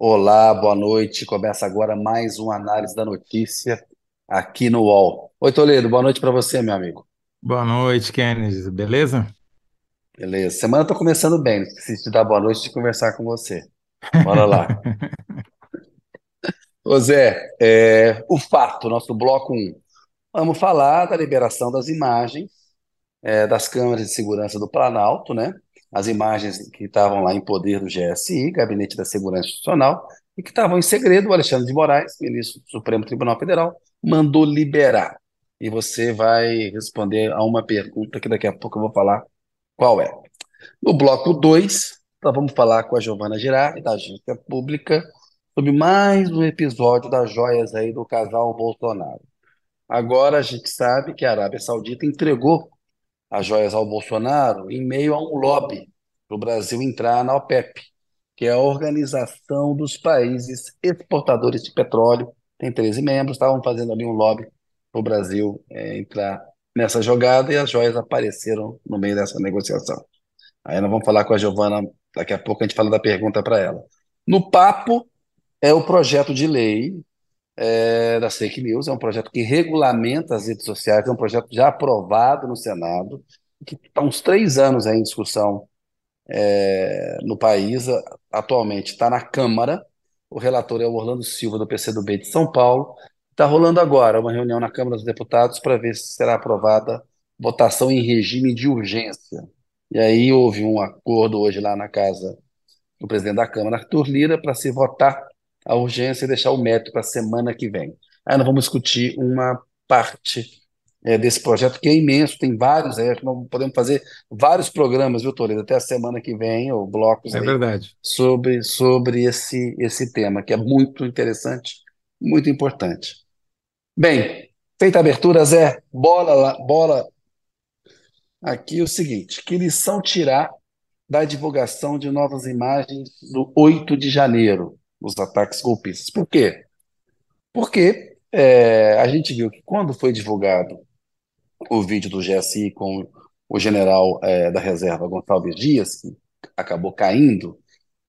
Olá, boa noite. Começa agora mais uma análise da notícia aqui no UOL. Oi, Toledo, boa noite para você, meu amigo. Boa noite, Kennedy. Beleza? Beleza. Semana tá começando bem. Esqueci de dar boa noite e de conversar com você. Bora lá. Ô Zé, é, o fato, nosso bloco um. Vamos falar da liberação das imagens é, das câmeras de segurança do Planalto, né? As imagens que estavam lá em poder do GSI, Gabinete da Segurança Institucional, e que estavam em segredo. O Alexandre de Moraes, ministro do Supremo Tribunal Federal, mandou liberar. E você vai responder a uma pergunta que daqui a pouco eu vou falar qual é. No bloco 2, nós vamos falar com a Giovana Girardi, da Agência Pública, sobre mais um episódio das joias aí do casal Bolsonaro. Agora a gente sabe que a Arábia Saudita entregou as joias ao Bolsonaro em meio a um lobby para o Brasil entrar na OPEP, que é a Organização dos Países Exportadores de Petróleo. Tem 13 membros, estavam fazendo ali um lobby para o Brasil é, entrar nessa jogada e as joias apareceram no meio dessa negociação. Aí nós vamos falar com a Giovana, daqui a pouco a gente fala da pergunta para ela. No papo é o projeto de lei é, das fake news, é um projeto que regulamenta as redes sociais, é um projeto já aprovado no Senado, que está uns três anos aí em discussão é, no país, atualmente está na Câmara, o relator é o Orlando Silva, do PCdoB de São Paulo, está rolando agora uma reunião na Câmara dos Deputados para ver se será aprovada votação em regime de urgência. E aí houve um acordo hoje lá na casa do presidente da Câmara, Arthur Lira, para se votar a urgência e deixar o método para a semana que vem. Aí nós vamos discutir uma parte é, desse projeto que é imenso, tem vários, aí, nós podemos fazer vários programas, viu, Toledo, até a semana que vem, ou blocos é aí, verdade. sobre, sobre esse, esse tema, que é muito interessante, muito importante. Bem, feita a abertura, Zé, bola lá, bola aqui o seguinte, que lição tirar da divulgação de novas imagens do 8 de janeiro, os ataques golpistas. Por quê? Porque é, a gente viu que quando foi divulgado o vídeo do GSI com o general é, da reserva Gonçalves Dias, que acabou caindo,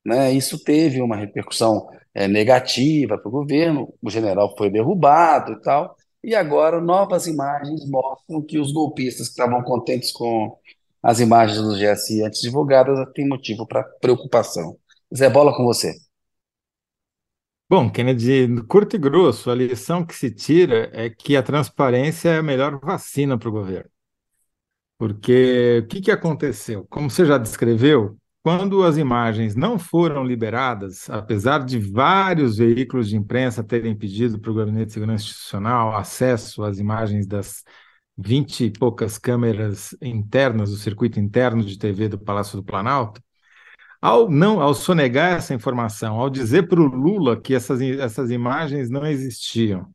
né, isso teve uma repercussão é, negativa para o governo, o general foi derrubado e tal, e agora novas imagens mostram que os golpistas que estavam contentes com as imagens do GSI antes divulgadas têm motivo para preocupação. Zé Bola com você. Bom, Kennedy, curto e grosso, a lição que se tira é que a transparência é a melhor vacina para o governo. Porque o que, que aconteceu? Como você já descreveu, quando as imagens não foram liberadas, apesar de vários veículos de imprensa terem pedido para o Gabinete de Segurança Institucional acesso às imagens das vinte e poucas câmeras internas do circuito interno de TV do Palácio do Planalto, ao não, ao sonegar essa informação, ao dizer para o Lula que essas, essas imagens não existiam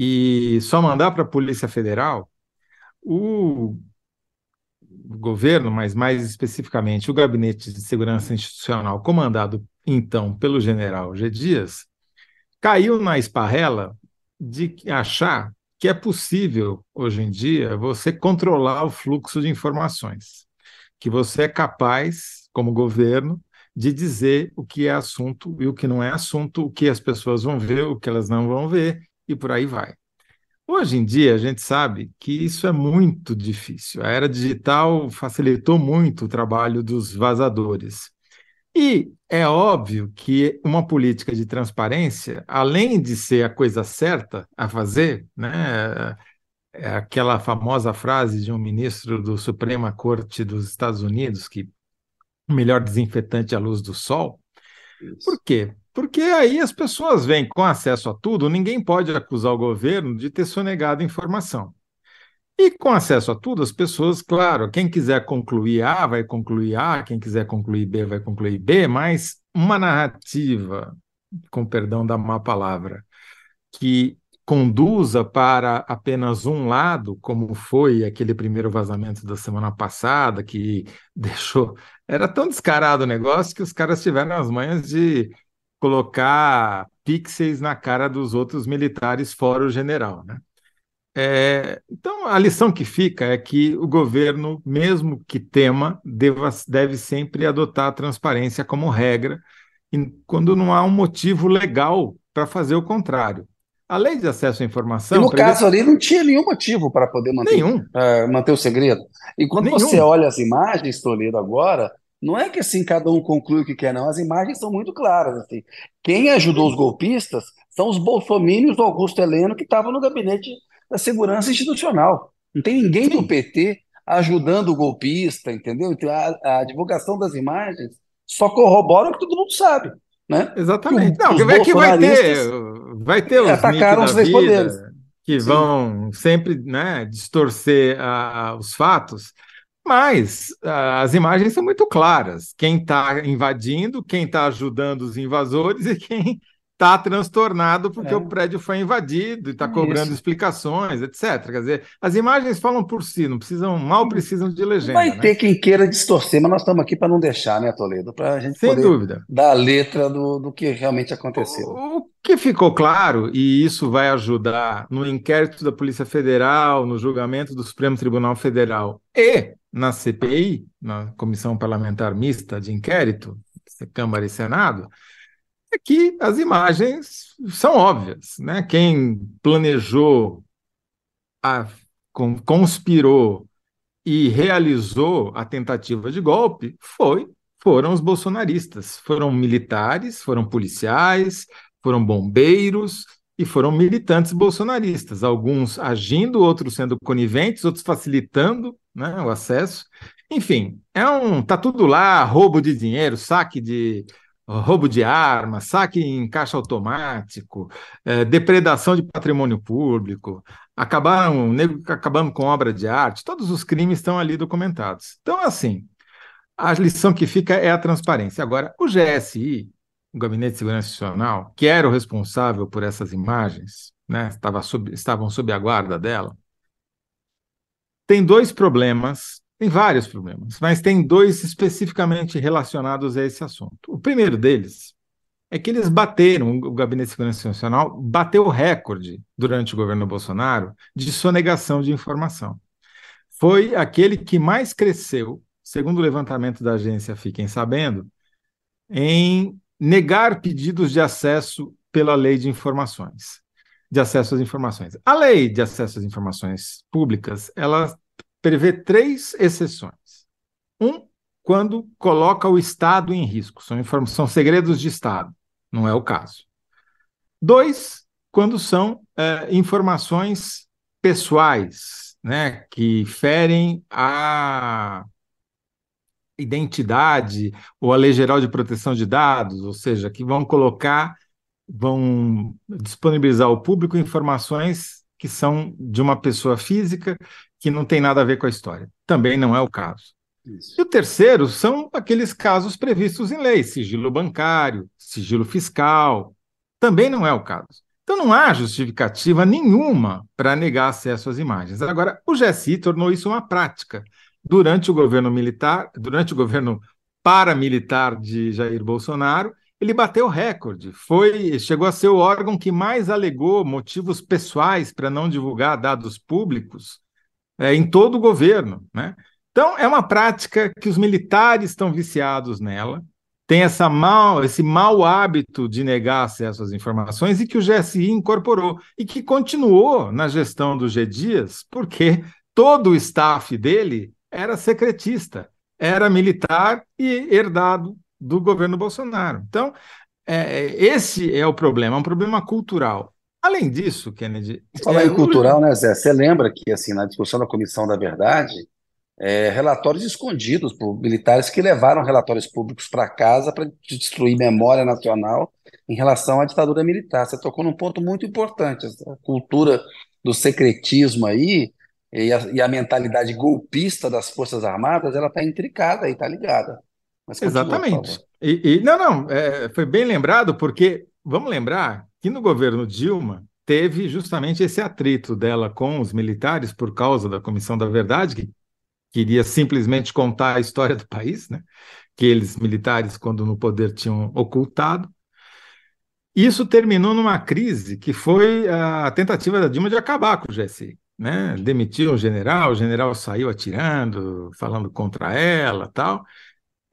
e só mandar para a Polícia Federal, o governo, mas mais especificamente o Gabinete de Segurança Institucional, comandado então pelo general G. Dias, caiu na esparrela de achar que é possível, hoje em dia, você controlar o fluxo de informações, que você é capaz como governo, de dizer o que é assunto e o que não é assunto, o que as pessoas vão ver, o que elas não vão ver, e por aí vai. Hoje em dia, a gente sabe que isso é muito difícil. A era digital facilitou muito o trabalho dos vazadores. E é óbvio que uma política de transparência, além de ser a coisa certa a fazer, né, é aquela famosa frase de um ministro do Suprema Corte dos Estados Unidos que o melhor desinfetante à luz do sol. Isso. Por quê? Porque aí as pessoas vêm com acesso a tudo, ninguém pode acusar o governo de ter sonegado informação. E com acesso a tudo, as pessoas, claro, quem quiser concluir A vai concluir A, quem quiser concluir B vai concluir B, mas uma narrativa, com perdão da má palavra, que conduza para apenas um lado, como foi aquele primeiro vazamento da semana passada, que deixou. Era tão descarado o negócio que os caras tiveram as manhas de colocar pixels na cara dos outros militares, fora o general. Né? É, então, a lição que fica é que o governo, mesmo que tema, deva, deve sempre adotar a transparência como regra quando não há um motivo legal para fazer o contrário. A lei de acesso à informação. E no caso ali não tinha nenhum motivo para poder manter, nenhum. Uh, manter o segredo. E quando nenhum. você olha as imagens, Toledo, agora, não é que assim cada um conclui o que quer, não. As imagens são muito claras. Assim. Quem ajudou os golpistas são os bolsomínios do Augusto Heleno que estavam no gabinete da segurança institucional. Não tem ninguém Sim. do PT ajudando o golpista, entendeu? Então a, a divulgação das imagens só corrobora o que todo mundo sabe. Né? Exatamente. Não, os é que vai ter, vai ter os atacaram os três poderes. Que Sim. vão sempre né, distorcer os fatos, mas as imagens são muito claras. Quem está invadindo, quem está ajudando os invasores e quem está transtornado porque é. o prédio foi invadido e está cobrando explicações, etc. Quer dizer, as imagens falam por si, não precisam, mal precisam de legenda. Vai né? ter quem queira distorcer, mas nós estamos aqui para não deixar, né, Toledo? Para a gente Sem poder dúvida. dar a letra do, do que realmente aconteceu. O, o que ficou claro, e isso vai ajudar no inquérito da Polícia Federal, no julgamento do Supremo Tribunal Federal e na CPI, na Comissão Parlamentar Mista de Inquérito, Câmara e Senado, é que as imagens são óbvias. Né? Quem planejou, a, conspirou e realizou a tentativa de golpe foi foram os bolsonaristas. Foram militares, foram policiais, foram bombeiros e foram militantes bolsonaristas. Alguns agindo, outros sendo coniventes, outros facilitando né, o acesso. Enfim, é um tá tudo lá, roubo de dinheiro, saque de roubo de armas, saque em caixa automático, é, depredação de patrimônio público, acabaram acabando com obra de arte, todos os crimes estão ali documentados. Então, assim, a lição que fica é a transparência. Agora, o GSI, o Gabinete de Segurança Institucional, que era o responsável por essas imagens, né, estava sob, estavam sob a guarda dela, tem dois problemas tem vários problemas, mas tem dois especificamente relacionados a esse assunto. O primeiro deles é que eles bateram, o Gabinete de Segurança Nacional bateu o recorde durante o governo Bolsonaro de sonegação de informação. Foi aquele que mais cresceu, segundo o levantamento da agência Fiquem Sabendo, em negar pedidos de acesso pela lei de informações, de acesso às informações. A lei de acesso às informações públicas, ela prevê três exceções. Um, quando coloca o Estado em risco, são, são segredos de Estado, não é o caso. Dois, quando são é, informações pessoais, né, que ferem a identidade ou a Lei Geral de Proteção de Dados, ou seja, que vão colocar, vão disponibilizar ao público informações que são de uma pessoa física que não tem nada a ver com a história. Também não é o caso. Isso. E o terceiro são aqueles casos previstos em lei, sigilo bancário, sigilo fiscal. Também não é o caso. Então não há justificativa nenhuma para negar acesso às imagens. Agora, o GSI tornou isso uma prática. Durante o governo militar, durante o governo paramilitar de Jair Bolsonaro, ele bateu recorde. Foi, chegou a ser o órgão que mais alegou motivos pessoais para não divulgar dados públicos é, em todo o governo. Né? Então, é uma prática que os militares estão viciados nela, tem essa mal, esse mau hábito de negar acesso às informações e que o GSI incorporou e que continuou na gestão do G Dias, porque todo o staff dele era secretista, era militar e herdado do governo Bolsonaro. Então, é, esse é o problema, é um problema cultural. Além disso, Kennedy. Falar é, em cultural, né, Zé? Você lembra que, assim, na discussão da Comissão da Verdade, é, relatórios escondidos por militares que levaram relatórios públicos para casa para destruir memória nacional em relação à ditadura militar. Você tocou num ponto muito importante, a cultura do secretismo aí e a, e a mentalidade golpista das Forças Armadas, ela está intricada e está ligada. Mas continua, Exatamente. E, e, não, não, é, foi bem lembrado, porque vamos lembrar que no governo Dilma teve justamente esse atrito dela com os militares por causa da Comissão da Verdade, que queria simplesmente contar a história do país, né? que eles, militares, quando no poder, tinham ocultado. Isso terminou numa crise que foi a tentativa da Dilma de acabar com o GSI. Né? Demitiu o general, o general saiu atirando, falando contra ela tal,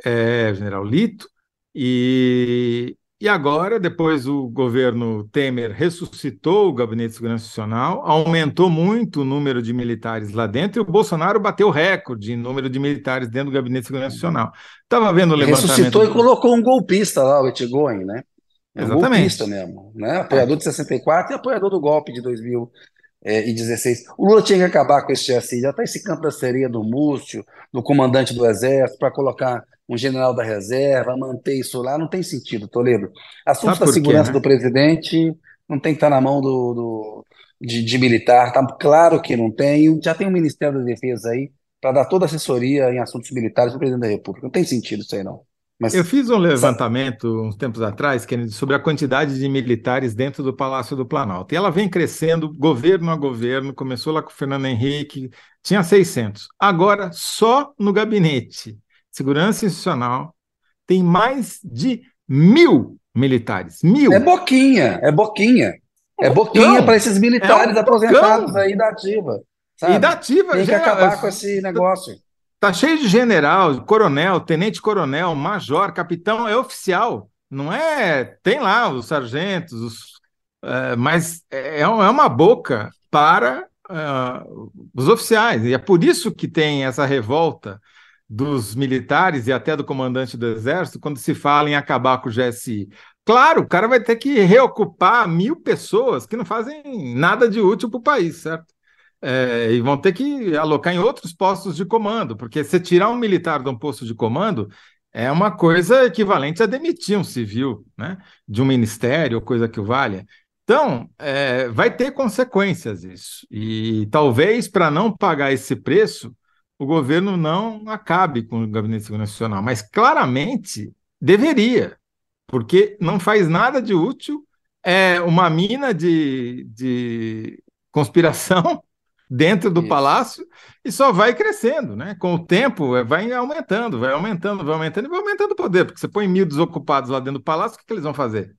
é, general Lito, E, e agora, depois o governo Temer ressuscitou o Gabinete de Segurança Nacional, aumentou muito o número de militares lá dentro, e o Bolsonaro bateu recorde em número de militares dentro do Gabinete de Segurança Nacional. Estava vendo o levantamento... Ressuscitou e colocou um golpista lá, o Etigoen, né? É um Exatamente. golpista mesmo, né? Apoiador de 64 e apoiador do golpe de 2000, é, e 16. O Lula tinha que acabar com esse assim, já está esse campo da sereia do Múcio, do comandante do Exército, para colocar um general da reserva, manter isso lá, não tem sentido, Toledo. Assunto da segurança né? do presidente não tem que estar tá na mão do, do de, de, militar, tá claro que não tem. Já tem o Ministério da Defesa aí para dar toda a assessoria em assuntos militares do presidente da República. Não tem sentido isso aí, não. Mas, eu fiz um levantamento uns tempos atrás, Kennedy, sobre a quantidade de militares dentro do Palácio do Planalto. E ela vem crescendo, governo a governo, começou lá com o Fernando Henrique, tinha 600. Agora, só no gabinete segurança institucional tem mais de mil militares. Mil. É boquinha, é boquinha. É boquinha para esses militares é um aposentados aí da ativa. Sabe? E da ativa. Tem que já, acabar com esse negócio. Tá cheio de general, coronel, tenente-coronel, major, capitão, é oficial. Não é. Tem lá os sargentos, os, é, mas é, é uma boca para uh, os oficiais. E é por isso que tem essa revolta dos militares e até do comandante do exército quando se fala em acabar com o GSI. Claro, o cara vai ter que reocupar mil pessoas que não fazem nada de útil para o país, certo? é, e vão ter que alocar em outros postos de comando, porque se tirar um militar de um posto de comando é uma coisa equivalente a demitir um civil, né, de um ministério ou coisa que o valha. Então, é, vai ter consequências isso. E talvez para não pagar esse preço, o governo não acabe com o Gabinete de Segurança Nacional, mas claramente deveria, porque não faz nada de útil, é uma mina de, de conspiração dentro do Isso. palácio e só vai crescendo, né? Com o tempo, é, vai aumentando, vai aumentando, vai aumentando e vai aumentando o poder, porque você põe mil desocupados lá dentro do palácio, o que, que eles vão fazer?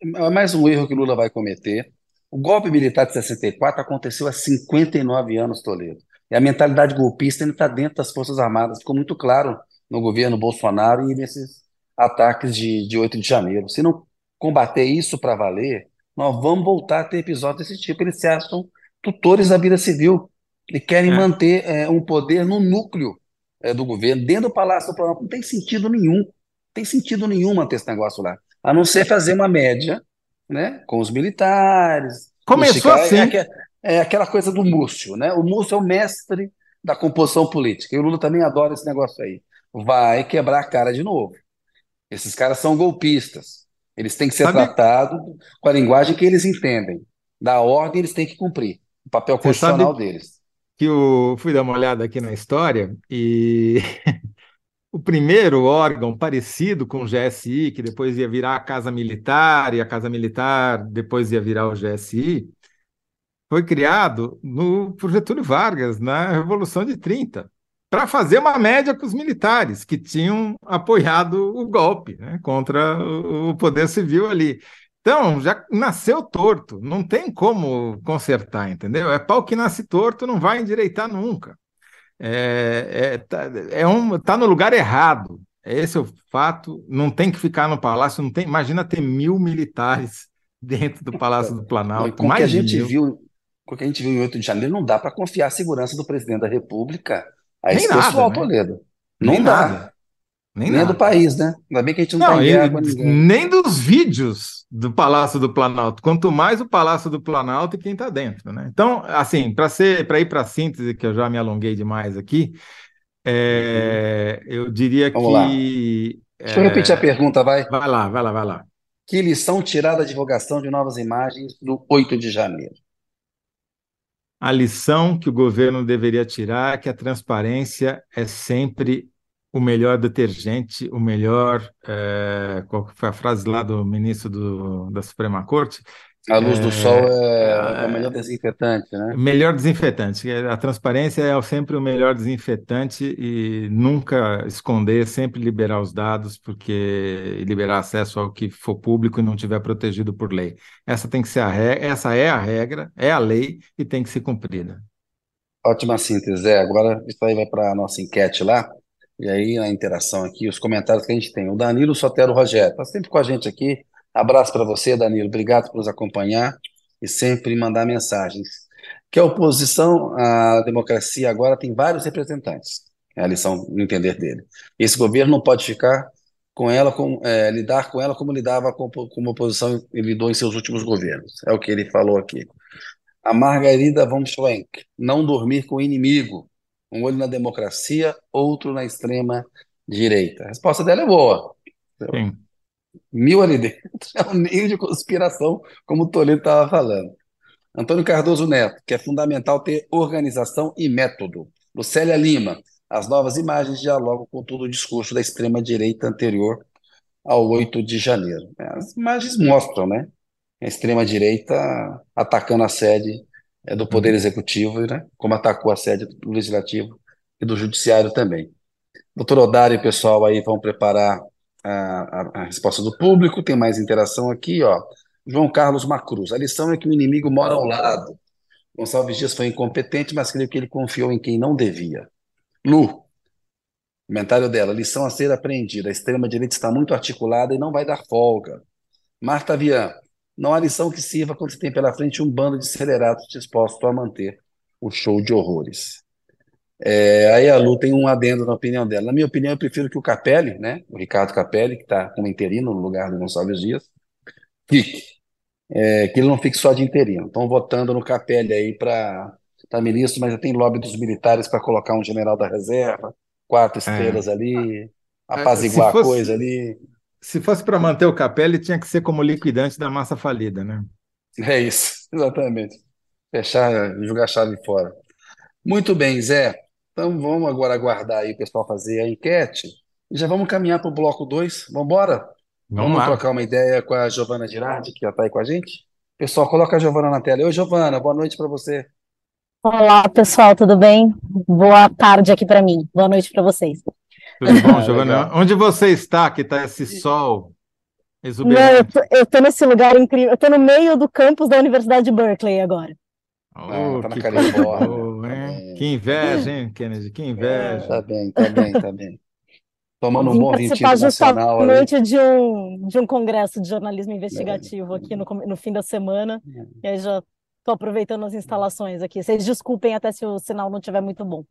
É mais um erro que Lula vai cometer. O golpe militar de 64 aconteceu há 59 anos, Toledo. E a mentalidade golpista ainda está dentro das Forças Armadas. Ficou muito claro no governo Bolsonaro e nesses ataques de, de 8 de janeiro. Se não combater isso para valer, nós vamos voltar a ter episódios desse tipo. Eles se acham tutores da vida civil e querem é. manter é, um poder no núcleo é, do governo, dentro do Palácio do Planalto. Não tem sentido nenhum. Não tem sentido nenhum manter esse negócio lá. A não ser fazer uma média né, com os militares. Começou assim. É, é, aquela coisa do Múcio, né? O Múcio é o mestre da composição política. E o Lula também adora esse negócio aí. Vai quebrar a cara de novo. Esses caras são golpistas. Eles têm que ser Sabe... tratados com a linguagem que eles entendem. Da ordem, eles têm que cumprir o papel constitucional deles. Que eu fui dar uma olhada aqui na história e o primeiro órgão parecido com o GSI, que depois ia virar a Casa Militar, e a Casa Militar depois ia virar o GSI, foi criado no, por Getúlio Vargas, na Revolução de 30, para fazer uma média com os militares, que tinham apoiado o golpe né, contra o, poder civil ali. Então, já nasceu torto, não tem como consertar, entendeu? É pau que nasce torto, não vai endireitar nunca. É, é, tá, é um, tá no lugar errado. Esse é o fato. Não tem que ficar no palácio. Não tem. Imagina ter mil militares dentro do Palácio do Planalto. Com o que a gente mil. viu, com o que a gente viu em 8 de janeiro, não dá para confiar a segurança do presidente da República a esse Nem pessoal, nada, né? Toledo. Não Nem dá. Nada. Nem, nem do país, né? Ainda bem que a gente não, não tá com ninguém. Nem dos vídeos do Palácio do Planalto, quanto mais o Palácio do Planalto e quem está dentro, né? Então, assim, para ser, para ir para a síntese, que eu já me alonguei demais aqui, é, eu diria Vamos que. Lá. Deixa eu repetir a pergunta, vai. Vai lá, vai lá, vai lá. Que lição tirar da divulgação de novas imagens do 8 de janeiro? A lição que o governo deveria tirar é que a transparência é sempre o melhor detergente, o melhor. É, qual foi a frase lá do ministro do, da Suprema Corte? A luz é, do sol é, é, o melhor desinfetante, né? Melhor desinfetante. A transparência é sempre o melhor desinfetante e nunca esconder, sempre liberar os dados, porque liberar acesso ao que for público e não tiver protegido por lei. Essa tem que ser a regra, essa é a regra, é a lei e tem que ser cumprida. Ótima síntese, Zé. Agora isso aí vai para a nossa enquete lá. E aí, a interação aqui, os comentários que a gente tem. O Danilo Sotero Rogério, está sempre com a gente aqui. Abraço para você, Danilo. Obrigado por nos acompanhar e sempre mandar mensagens. Que a oposição à democracia agora tem vários representantes. É a lição no entender dele. Esse governo não pode ficar com ela, com, é, lidar com ela como lidava com, como a oposição lidou em seus últimos governos. É o que ele falou aqui. A Margarida von Schwenk, não dormir com o inimigo, um olho na democracia, outro na extrema direita. A resposta dela é boa. Sim. Mil ali dentro é um nível de conspiração, como o Toledo estava falando. Antônio Cardoso Neto, que é fundamental ter organização e método. Lucélia Lima, as novas imagens dialogam com todo o discurso da extrema-direita anterior ao 8 de janeiro. As imagens mostram, né? A extrema-direita atacando a sede é, do Poder uhum. Executivo, né? Como atacou a sede do Legislativo e do Judiciário também. Doutor Odário e pessoal aí vão preparar a, a, a, resposta do público, tem mais interação aqui, ó. João Carlos Macruz, a lição é que o inimigo mora ao lado. Gonçalves Dias foi incompetente, mas creio que ele confiou em quem não devia. Lu, comentário dela, lição a ser aprendida. A extrema-direita está muito articulada e não vai dar folga. Marta Vian, não há lição que sirva quando você tem pela frente um bando de acelerados dispostos a manter o show de horrores. É, aí a Lu tem um adendo na opinião dela. Na minha opinião, eu prefiro que o Capelli, né, o Ricardo Capelli, que está como interino no lugar do Gonçalves Dias, fique. É, que ele não fique só de interino. Estão votando no Capelli aí para ministro, mas já tem lobby dos militares para colocar um general da reserva, quatro é. estrelas é. ali, apaziguar fosse, a coisa ali. Se fosse para manter o Capelli, tinha que ser como liquidante da massa falida, né? É isso, exatamente. Fechar, jogar a chave fora. Muito bem, Zé. Então vamos agora aguardar aí o pessoal fazer a enquete e já vamos caminhar para o bloco 2. Vamos embora? Vamos, vamos trocar uma ideia com a Giovana Girardi, que já está aí com a gente. Pessoal, coloca a Giovana na tela. Oi, Giovana, boa noite para você. Olá, pessoal, tudo bem? Boa tarde aqui para mim. Boa noite para vocês. Tudo bom, Giovana? Onde você está, que está esse sol exuberante? Não, eu estou nesse lugar incrível. Eu estou no meio do campus da Universidade de Berkeley agora. Oh, tá que, Califórnia, que inveja, hein, Kennedy? Que inveja. É, tá bem, tá bem, tá bem. Tomando um bom vinho internacional noite de um, de um congresso de jornalismo investigativo é. aqui no, no fim da semana. É. E aí já estou aproveitando as instalações aqui. Vocês desculpem até se o sinal não estiver muito bom.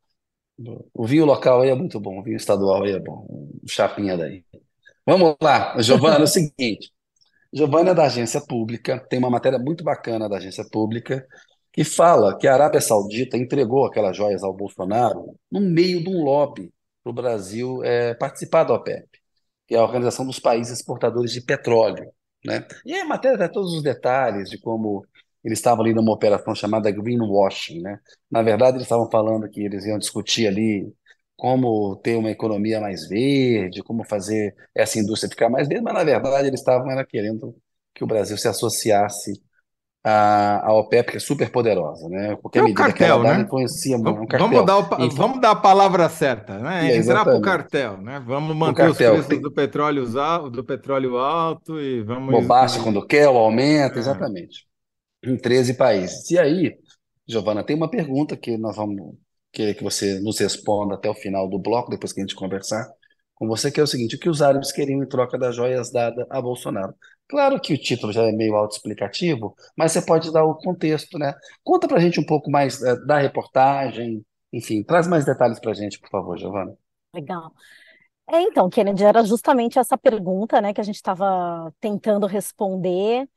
O vinho local aí é muito bom, o vinho estadual aí é bom. Um chapinha daí. Vamos lá, Giovana, é o seguinte. Giovana é da agência pública, tem uma matéria muito bacana da agência pública que fala que a Arábia Saudita entregou aquelas joias ao Bolsonaro no meio de um lobby para o Brasil é, participar da OPEP, que é a Organização dos Países Exportadores de Petróleo. Né? E a matéria tem todos os detalhes de como eles estavam ali numa operação chamada greenwashing, né? Na verdade, eles estavam falando que eles iam discutir ali como ter uma economia mais verde, como fazer essa indústria ficar mais verde, mas na verdade eles estavam era, querendo que o Brasil se associasse à, à OPEP, que é super poderosa, né? Qualquer é um medida cartel, que ela dá né? influencia muito. Um cartel. Vamos, dar o, vamos dar a palavra certa, né? É, Entrar para o cartel, né? Vamos manter os preços tem... do, petróleo, do petróleo alto e vamos... Bobagem quando quer, o aumento, é. exatamente em 13 países. E aí, Giovana, tem uma pergunta que nós vamos querer que você nos responda até o final do bloco, depois que a gente conversar com você, que é o seguinte: o que os árabes queriam em troca das joias dadas a Bolsonaro? Claro que o título já é meio autoexplicativo, mas você pode dar o contexto, né? Conta pra gente um pouco mais é, da reportagem, enfim, traz mais detalhes pra gente, por favor, Giovana. Legal. É, então, Kennedy, era justamente essa pergunta, né, que a gente estava tentando responder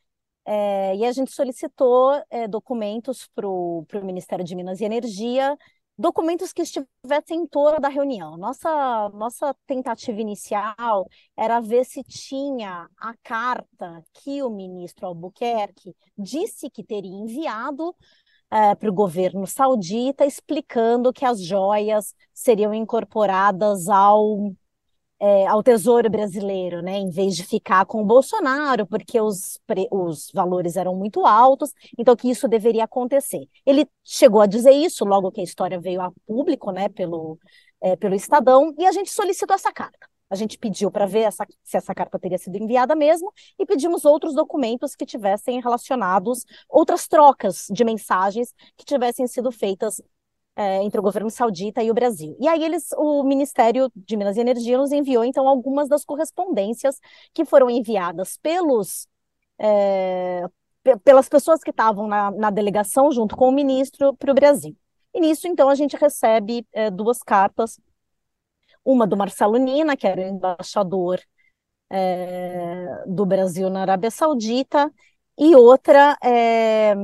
é, e a gente solicitou é, documentos para o Ministério de Minas e Energia, documentos que estivessem em torno da reunião. Nossa, nossa tentativa inicial era ver se tinha a carta que o ministro Albuquerque disse que teria enviado é, para o governo saudita, explicando que as joias seriam incorporadas ao é, ao Tesouro Brasileiro, né, em vez de ficar com o Bolsonaro, porque os, os valores eram muito altos, então que isso deveria acontecer. Ele chegou a dizer isso logo que a história veio a público, né, pelo, é, pelo Estadão, e a gente solicitou essa carta. A gente pediu para ver essa, se essa carta teria sido enviada mesmo e pedimos outros documentos que tivessem relacionados, outras trocas de mensagens que tivessem sido feitas é, entre o governo saudita e o Brasil. E aí eles, o Ministério de Minas e Energia nos enviou então algumas das correspondências que foram enviadas pelos é, pelas pessoas que estavam na, na, delegação junto com o ministro para o Brasil. E nisso então a gente recebe é, duas cartas, uma do Marcelo Nina, que era o embaixador é, do Brasil na Arábia Saudita, e outra é,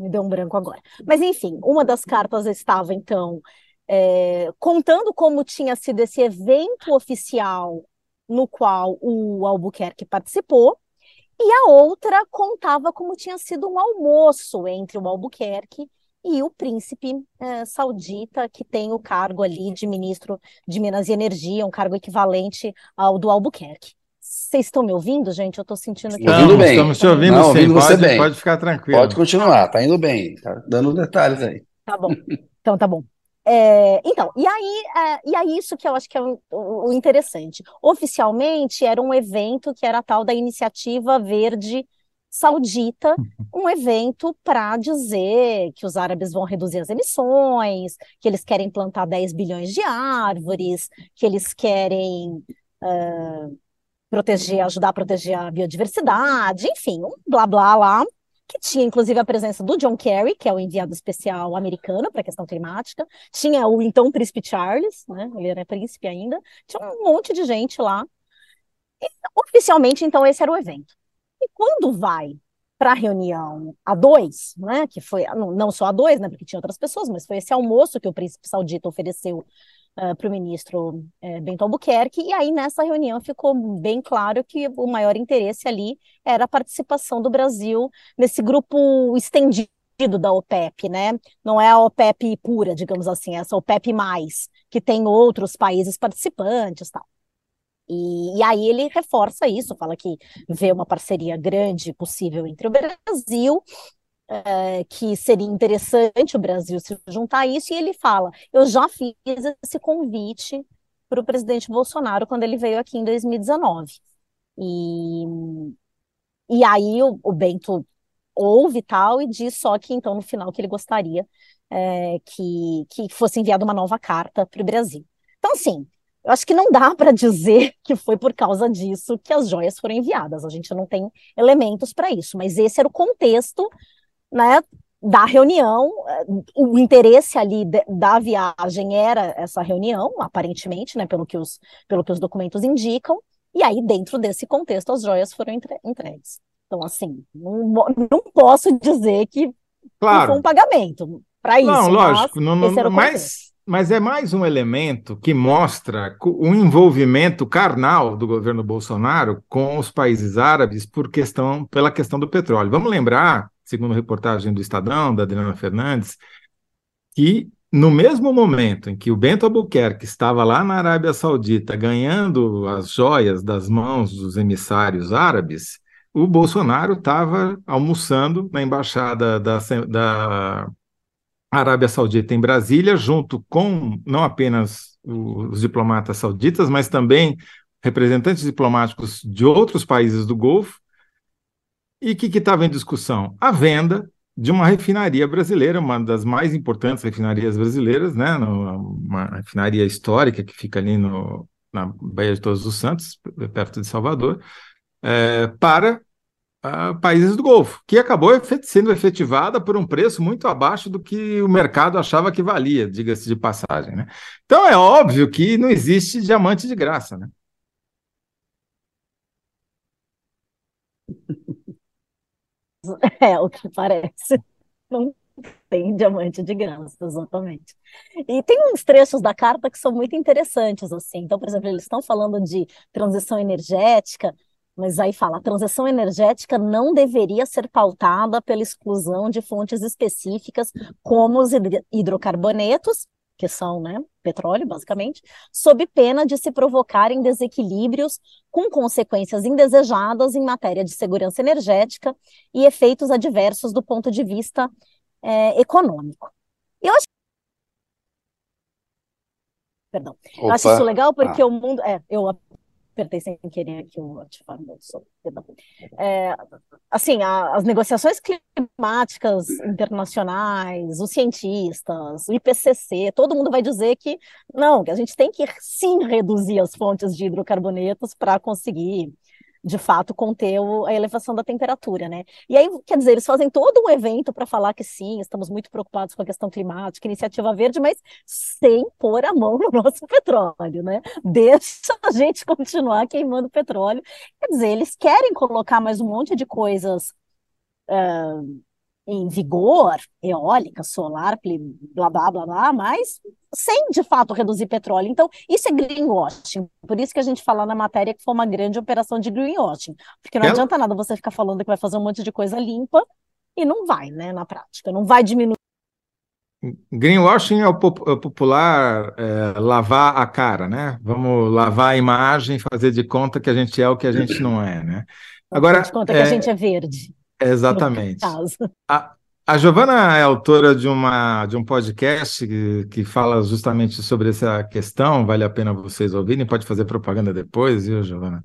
me deu um branco agora. Mas, enfim, uma das cartas estava, então, é, contando como tinha sido esse evento oficial no qual o Albuquerque participou, e a outra contava como tinha sido um almoço entre o Albuquerque e o príncipe é, saudita, que tem o cargo ali de ministro de Minas e Energia, um cargo equivalente ao do Albuquerque. Vocês estão me ouvindo, gente? Eu estou sentindo que. Estamos, bem. Estamos te ouvindo Não, sim. ouvindo pode, você bem. pode ficar tranquilo. Pode continuar, tá indo bem. Tá dando detalhes aí. Tá bom. Então tá bom. É, então, e aí, é, e aí isso que eu acho que é o, o, interessante. Oficialmente era um evento que era a tal da Iniciativa Verde Saudita, um evento para dizer que os árabes vão reduzir as emissões, que eles querem plantar 10 bilhões de árvores, que eles querem. Uh, proteger, ajudar a proteger a biodiversidade, enfim, um blá blá lá, que tinha inclusive a presença do John Kerry, que é o enviado especial americano para a questão climática, tinha o então príncipe Charles, né, ele era príncipe ainda, tinha um monte de gente lá. E, oficialmente, então, esse era o evento. E quando vai para a reunião a dois, né, que foi não só a dois, né, porque tinha outras pessoas, mas foi esse almoço que o príncipe saudita ofereceu uh, para o ministro uh, Bento Albuquerque, e aí nessa reunião ficou bem claro que o maior interesse ali era a participação do Brasil nesse grupo estendido da OPEP, né? Não é a OPEP pura, digamos assim, essa OPEP mais, que tem outros países participantes, tal. E, e, aí ele reforça isso, fala que vê uma parceria grande possível entre o Brasil é, que seria interessante o Brasil se juntar a isso, e ele fala: eu já fiz esse convite para o presidente Bolsonaro quando ele veio aqui em 2019. E, e aí o, o Bento ouve tal e diz só que então no final que ele gostaria é, que, que fosse enviada uma nova carta para o Brasil. Então, assim, eu acho que não dá para dizer que foi por causa disso que as joias foram enviadas. A gente não tem elementos para isso, mas esse era o contexto né, da reunião, o interesse ali da viagem era essa reunião, aparentemente, né, pelo que os, pelo que os documentos indicam, e aí dentro desse contexto as joias foram entre, entregues. Então, assim, não, não posso dizer que claro. foi um pagamento para isso. Não, lógico, não, não, mas, mas é mais um elemento que mostra o envolvimento carnal do governo Bolsonaro com os países árabes por questão, pela questão do petróleo. Vamos lembrar segundo reportagem do Estadão, da Adriana Fernandes, que no mesmo momento em que o Bento Albuquerque estava lá na Arábia Saudita ganhando as joias das mãos dos emissários árabes, o Bolsonaro estava almoçando na embaixada da, da Arábia Saudita em Brasília, junto com não apenas os diplomatas sauditas, mas também representantes diplomáticos de outros países do Golfo, e o que estava em discussão? A venda de uma refinaria brasileira, uma das mais importantes refinarias brasileiras, né? uma refinaria histórica que fica ali no, na Baía de Todos os Santos, perto de Salvador, é, para uh, países do Golfo, que acabou sendo efetivada por um preço muito abaixo do que o mercado achava que valia, diga-se de passagem. Né? Então é óbvio que não existe diamante de graça. Né? É o que parece. Não tem diamante de graça, exatamente. E tem uns trechos da carta que são muito interessantes, assim. Então, por exemplo, eles estão falando de transição energética, mas aí fala, a transição energética não deveria ser pautada pela exclusão de fontes específicas, como os hidrocarbonetos, que são né, petróleo, basicamente, sob pena de se provocarem desequilíbrios com consequências indesejadas em matéria de segurança energética e efeitos adversos do ponto de vista é, econômico. Eu acho Perdão. Eu acho isso legal porque ah. o mundo. É, eu apertei sem querer aqui o ativar meu é, assim, a, as negociações climáticas internacionais, os cientistas, o IPCC, todo mundo vai dizer que não, que a gente tem que sim reduzir as fontes de hidrocarbonetos para conseguir de fato conter a elevação da temperatura, né? E aí, quer dizer, eles fazem todo um evento para falar que sim, estamos muito preocupados com a questão climática, iniciativa verde, mas sem pôr a mão no nosso petróleo, né? Deixa a gente continuar queimando petróleo. Quer dizer, eles querem colocar mais um monte de coisas. Uh, em vigor, eólica, solar, blá blá blá blá, mas sem de fato reduzir petróleo. Então, isso é greenwashing. Por isso que a gente fala na matéria que foi uma grande operação de greenwashing. Porque não adianta nada você ficar falando que vai fazer um monte de coisa limpa e não vai, né, na prática, não vai diminuir. Greenwashing é o, é popular é, lavar a cara, né? Vamos lavar a imagem, fazer de conta que a gente é o que a gente não é, né? Agora, de conta é... que a é, gente é verde. Exatamente. A, a Giovana é autora de, uma, de um podcast que, que fala justamente sobre essa questão, vale a pena vocês ouvirem, pode fazer propaganda depois, viu, Giovana?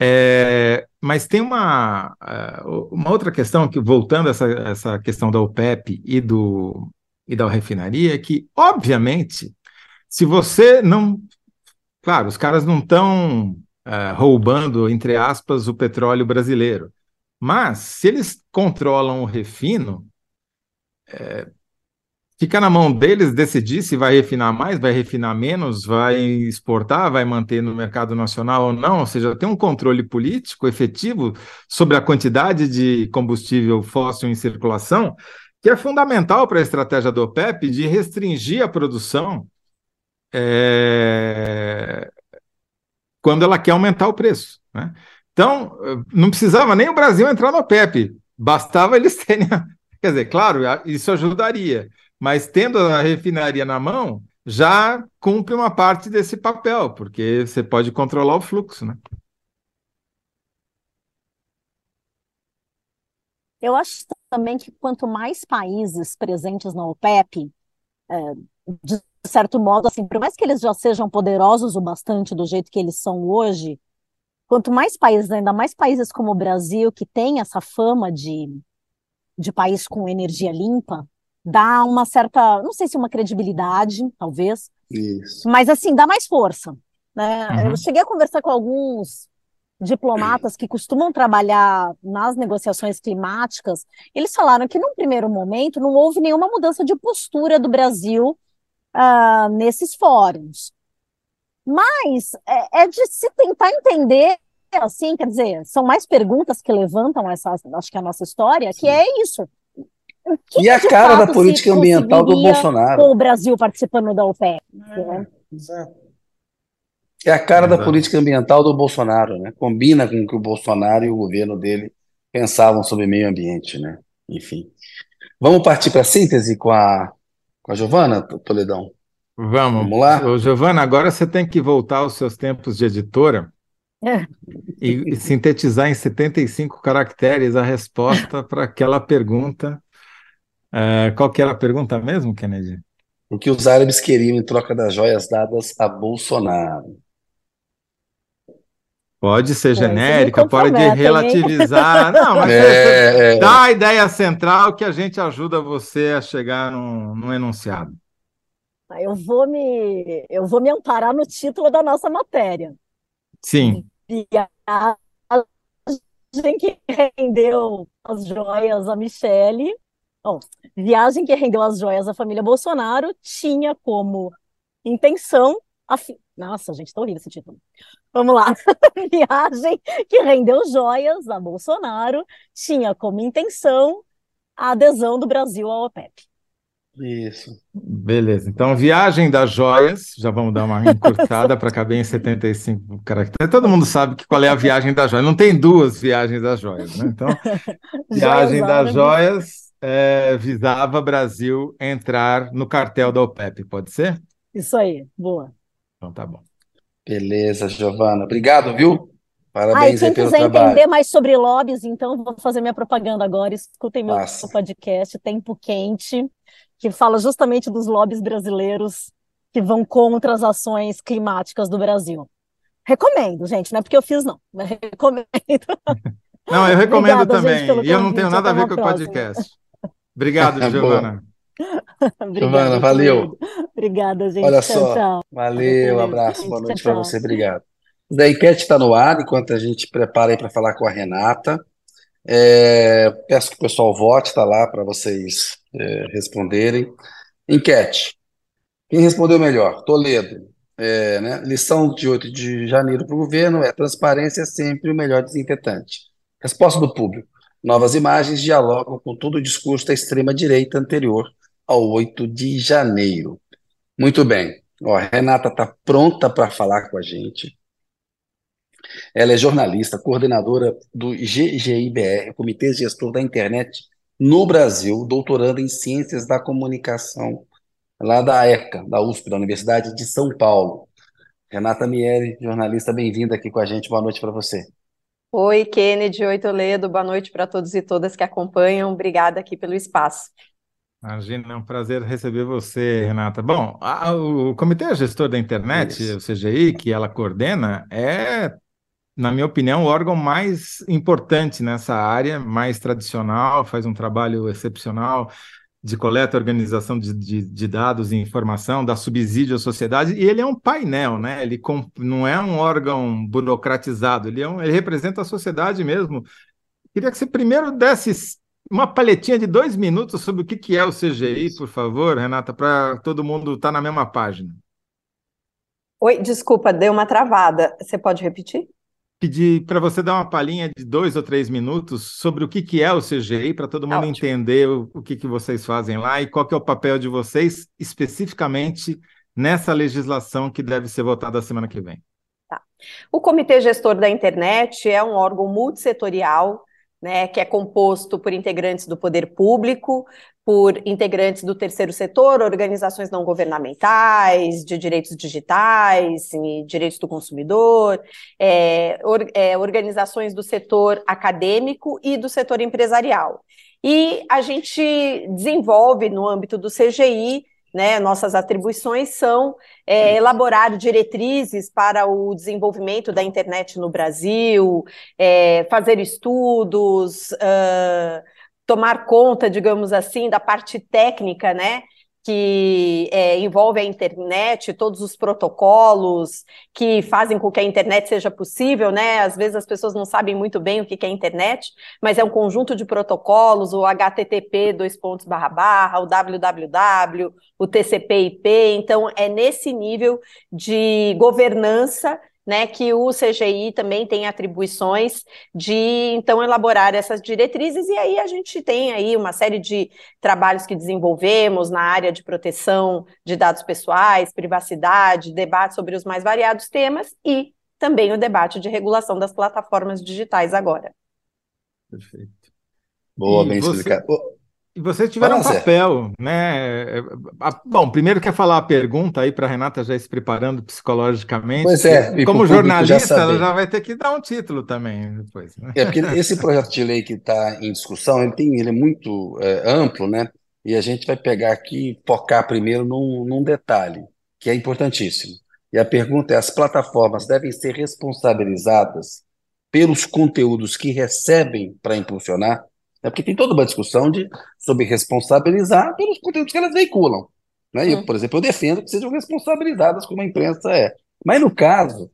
É, mas tem uma, é, uma outra questão, que voltando a essa, essa questão da OPEP e, do, e da refinaria, é que, obviamente, se você não. Claro, os caras não estão é, roubando, entre aspas, o petróleo brasileiro. Mas, se eles controlam o refino, é, fica na mão deles decidir se vai refinar mais, vai refinar menos, vai exportar, vai manter no mercado nacional ou não. Ou seja, tem um controle político efetivo sobre a quantidade de combustível fóssil em circulação, que é fundamental para a estratégia do OPEP de restringir a produção é, quando ela quer aumentar o preço. Né? Então, não precisava nem o Brasil entrar no OPEP, bastava eles terem. Quer dizer, claro, isso ajudaria, mas tendo a refinaria na mão, já cumpre uma parte desse papel, porque você pode controlar o fluxo, né? Eu acho também que quanto mais países presentes na OPEP, é, de certo modo, assim, por mais que eles já sejam poderosos o bastante do jeito que eles são hoje, quanto mais países, ainda mais países como o Brasil, que tem essa fama de, de país com energia limpa, dá uma certa, não sei se uma credibilidade, talvez, Isso. mas assim, dá mais força. Né? Uhum. Eu cheguei a conversar com alguns diplomatas que costumam trabalhar nas negociações climáticas, eles falaram que, num primeiro momento, não houve nenhuma mudança de postura do Brasil uh, nesses fóruns. Mas é, é, de se tentar entender, assim, quer dizer, são mais perguntas que levantam essa, acho que a nossa história, que é isso. Que e a cara da política ambiental do Bolsonaro. Com o Brasil participando da OPEP. É, né? Exato. É a cara exato. da política ambiental do Bolsonaro, né? Combina com o que o Bolsonaro e o governo dele pensavam sobre meio ambiente, né? Enfim. Vamos partir para a síntese com a, com a Giovana, Toledão? Vamos. Vamos lá? Ô, Giovana, agora você tem que voltar aos seus tempos de editora é. e, e, sintetizar em 75 caracteres a resposta para aquela pergunta. É, qual que era a pergunta mesmo, Kennedy? O que os árabes queriam em troca das joias dadas a Bolsonaro? Pode ser genérica, pode relativizar. Não, mas é, é, dá a ideia central que a gente ajuda você a chegar num, num enunciado. Eu vou me, eu vou me amparar no título da nossa matéria. Sim. Viagem que rendeu as joias a Michele. Bom, viagem que rendeu as joias à família Bolsonaro tinha como intenção a fi... Nossa, gente, tá horrível esse título. Vamos lá. viagem que rendeu joias a Bolsonaro tinha como intenção a adesão do Brasil à OPEP. Isso. Beleza. Então, Viagem das Joias, já vamos dar uma encurtada para caber em 75 caracteres. Todo mundo sabe que qual é a Viagem das Joias. Não tem duas Viagens das Joias, né? Então, Viagem das Joias é, visava Brasil entrar no cartel da OPEP, pode ser? Isso aí, boa. Então tá bom. Beleza, Giovana. Obrigado, viu? Parabéns ah, quem pelo quiser trabalho. entender mais sobre lobbies, então vou fazer minha propaganda agora. Escutem meu Nossa. podcast Tempo Quente que fala justamente dos lobbies brasileiros que vão contra as ações climáticas do Brasil. Recomendo, gente, não é porque eu fiz, não, mas recomendo. Não, eu recomendo Obrigada, também. Gente, e eu não tenho nada a ver com o podcast. Obrigado, Giovana. Giovana, valeu. Obrigada, gente. Olha tchau, só. Tchau. Valeu, abraço, boa noite para você, obrigado. A enquete está no ar, enquanto a gente prepara aí para falar com a Renata. É, peço que o pessoal vote, está lá para vocês é, responderem. Enquete. Quem respondeu melhor? Toledo. É, né? Lição de 8 de janeiro para o governo é transparência é sempre o melhor desinfetante. Resposta do público. Novas imagens dialogam com todo o discurso da extrema-direita anterior ao 8 de janeiro. Muito bem. Ó, a Renata está pronta para falar com a gente. Ela é jornalista, coordenadora do GGIBR, Comitê Gestor da Internet no Brasil, doutoranda em Ciências da Comunicação, lá da ECA, da USP, da Universidade de São Paulo. Renata Mieri, jornalista, bem-vinda aqui com a gente. Boa noite para você. Oi, Kennedy. Oi, Toledo. Boa noite para todos e todas que acompanham. Obrigada aqui pelo espaço. Imagina, é um prazer receber você, Renata. Bom, a, o Comitê Gestor da Internet, Isso. o CGI, que ela coordena, é na minha opinião, o órgão mais importante nessa área, mais tradicional, faz um trabalho excepcional de coleta e organização de, de, de, dados e informação, dá subsídio à sociedade, e ele é um painel, né? Ele não é um órgão burocratizado, ele, é um, ele representa a sociedade mesmo. Queria que você primeiro desse uma palhetinha de dois minutos sobre o que, que é o CGI, por favor, Renata, para todo mundo estar tá na mesma página. Oi, desculpa, deu uma travada. Você pode repetir? Pedir para você dar uma palhinha de dois ou três minutos sobre o que, que é o CGI, para todo mundo Ótimo. entender o, o que, que vocês fazem lá e qual que é o papel de vocês especificamente nessa legislação que deve ser votada semana que vem. Tá. O Comitê Gestor da Internet é um órgão multissetorial né, que é composto por integrantes do poder público, por integrantes do terceiro setor, organizações não governamentais, de direitos digitais, direitos do consumidor, é, or, é, organizações do setor acadêmico e do setor empresarial. E a gente desenvolve, no âmbito do CGI, né, nossas atribuições são é, elaborar diretrizes para o desenvolvimento da internet no Brasil, é, fazer estudos, uh, tomar conta, digamos assim, da parte técnica, né, que é, envolve a internet, todos os protocolos que fazem com que a internet seja possível, né? Às vezes as pessoas não sabem muito bem o que é a internet, mas é um conjunto de protocolos, o HTTP, dois pontos barra barra, o www, o TCP/IP, então é nesse nível de governança né, que o CGI também tem atribuições de então elaborar essas diretrizes e aí a gente tem aí uma série de trabalhos que desenvolvemos na área de proteção de dados pessoais, privacidade, debate sobre os mais variados temas e também o debate de regulação das plataformas digitais agora. Perfeito. Boa, e bem você... explicado. E vocês tiveram um papel, né? Bom, primeiro quer falar a pergunta aí para a Renata já se preparando psicologicamente. Pois é. Como jornalista, já ela já vai ter que dar um título também depois. Né? É porque esse projeto de lei que está em discussão, ele tem, ele é muito é, amplo, né? E a gente vai pegar aqui e focar primeiro num, num detalhe que é importantíssimo. E a pergunta é: as plataformas devem ser responsabilizadas pelos conteúdos que recebem para impulsionar? É porque tem toda uma discussão de, sobre responsabilizar pelos conteúdos que elas veiculam. Né? Eu, hum. por exemplo, eu defendo que sejam responsabilizadas como a imprensa é. Mas no caso,